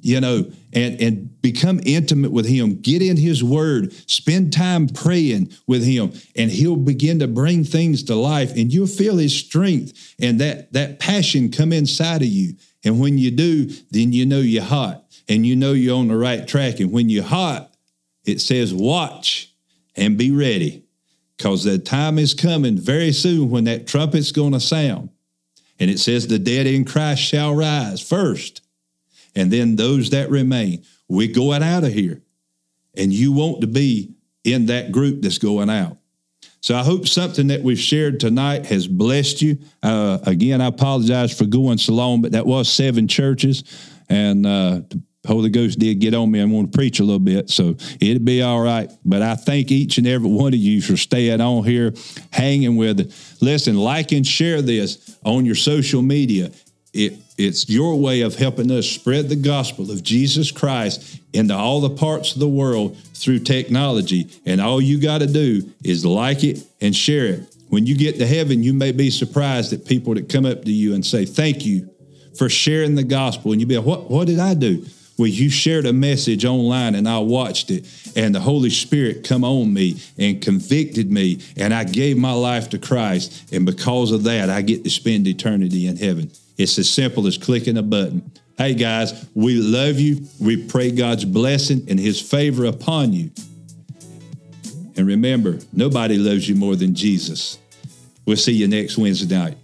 you know, and, and become intimate with Him. Get in His Word, spend time praying with Him, and He'll begin to bring things to life, and you'll feel His strength and that, that passion come inside of you. And when you do, then you know you're hot and you know you're on the right track. And when you're hot, it says, watch and be ready because the time is coming very soon when that trumpet's going to sound and it says, the dead in Christ shall rise first. And then those that remain, we're going out of here. And you want to be in that group that's going out. So I hope something that we've shared tonight has blessed you. Uh, again, I apologize for going so long, but that was seven churches, and uh, Holy Ghost did get on me. I want to preach a little bit, so it'll be all right. But I thank each and every one of you for staying on here, hanging with it. Listen, like and share this on your social media. It, it's your way of helping us spread the gospel of Jesus Christ into all the parts of the world through technology. And all you got to do is like it and share it. When you get to heaven, you may be surprised at people that come up to you and say, Thank you for sharing the gospel. And you be like, What, what did I do? Well, you shared a message online and I watched it, and the Holy Spirit come on me and convicted me, and I gave my life to Christ. And because of that, I get to spend eternity in heaven. It's as simple as clicking a button. Hey guys, we love you. We pray God's blessing and his favor upon you. And remember, nobody loves you more than Jesus. We'll see you next Wednesday night.